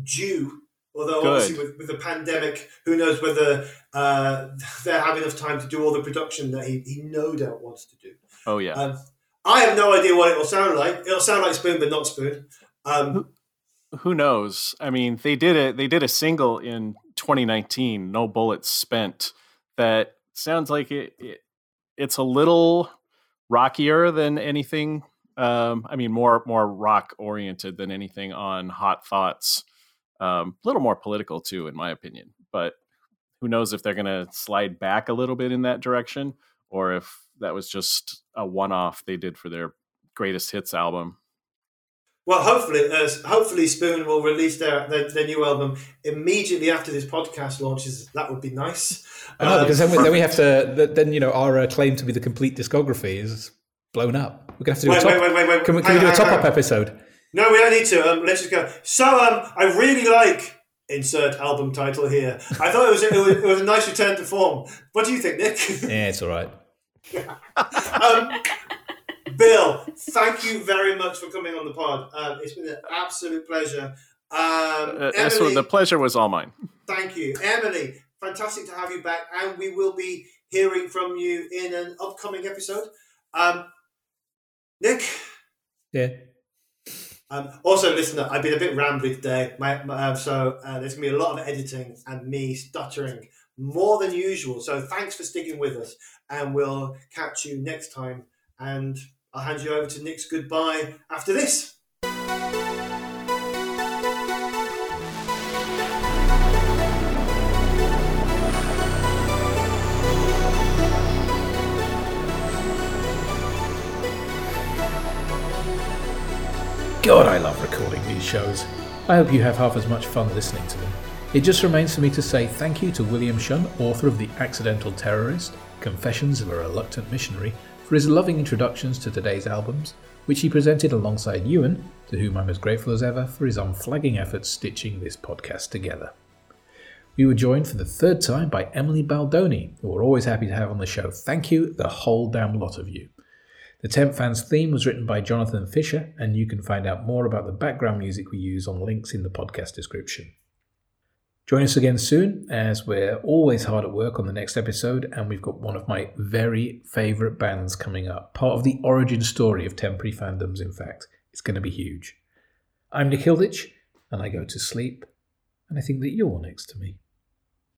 S1: due. Although Good. obviously with, with the pandemic, who knows whether uh, [LAUGHS] they have enough time to do all the production that he, he no doubt wants to do.
S2: Oh yeah. Um,
S1: I have no idea what it will sound like. It'll sound like Spoon, but not Spoon. Um,
S2: who knows? I mean, they did it. They did a single in 2019, "No Bullets Spent," that sounds like it, it it's a little rockier than anything. Um, I mean, more more rock oriented than anything on Hot Thoughts. Um, a little more political too, in my opinion. But who knows if they're going to slide back a little bit in that direction, or if that was just a one off they did for their greatest hits album.
S1: Well, hopefully, uh, hopefully Spoon will release their, their, their new album immediately after this podcast launches. That would be nice.
S4: Um, because then we, then we, have to. Then you know our uh, claim to be the complete discography is blown up. We're gonna have to do wait, a top. Wait, wait, wait, wait. Can we, can we do a top up episode?
S1: No, we don't need to. Um, let's just go. So, um, I really like insert album title here. I thought it was, it was, it was a nice return to form. What do you think, Nick?
S4: yeah, it's all right. [LAUGHS]
S1: um, Bill, thank you very much for coming on the pod. Um, it's been an absolute pleasure. Um, uh,
S2: Emily, the pleasure was all mine.
S1: Thank you, Emily. Fantastic to have you back, and we will be hearing from you in an upcoming episode. Um, Nick.
S4: Yeah.
S1: Um, also, listener, I've been a bit rambly today, my, my, uh, so uh, there's going to be a lot of editing and me stuttering more than usual. So thanks for sticking with us, and we'll catch you next time. And I'll hand you over to Nick's goodbye after this.
S4: God, I love recording these shows. I hope you have half as much fun listening to them. It just remains for me to say thank you to William Shunn, author of The Accidental Terrorist, Confessions of a Reluctant Missionary, for his loving introductions to today's albums, which he presented alongside Ewan, to whom I'm as grateful as ever for his unflagging efforts stitching this podcast together. We were joined for the third time by Emily Baldoni, who we're always happy to have on the show. Thank you, the whole damn lot of you. The Temp Fans theme was written by Jonathan Fisher, and you can find out more about the background music we use on links in the podcast description. Join us again soon, as we're always hard at work on the next episode, and we've got one of my very favourite bands coming up. Part of the origin story of temporary fandoms, in fact. It's going to be huge. I'm Nick Hilditch, and I go to sleep, and I think that you're next to me.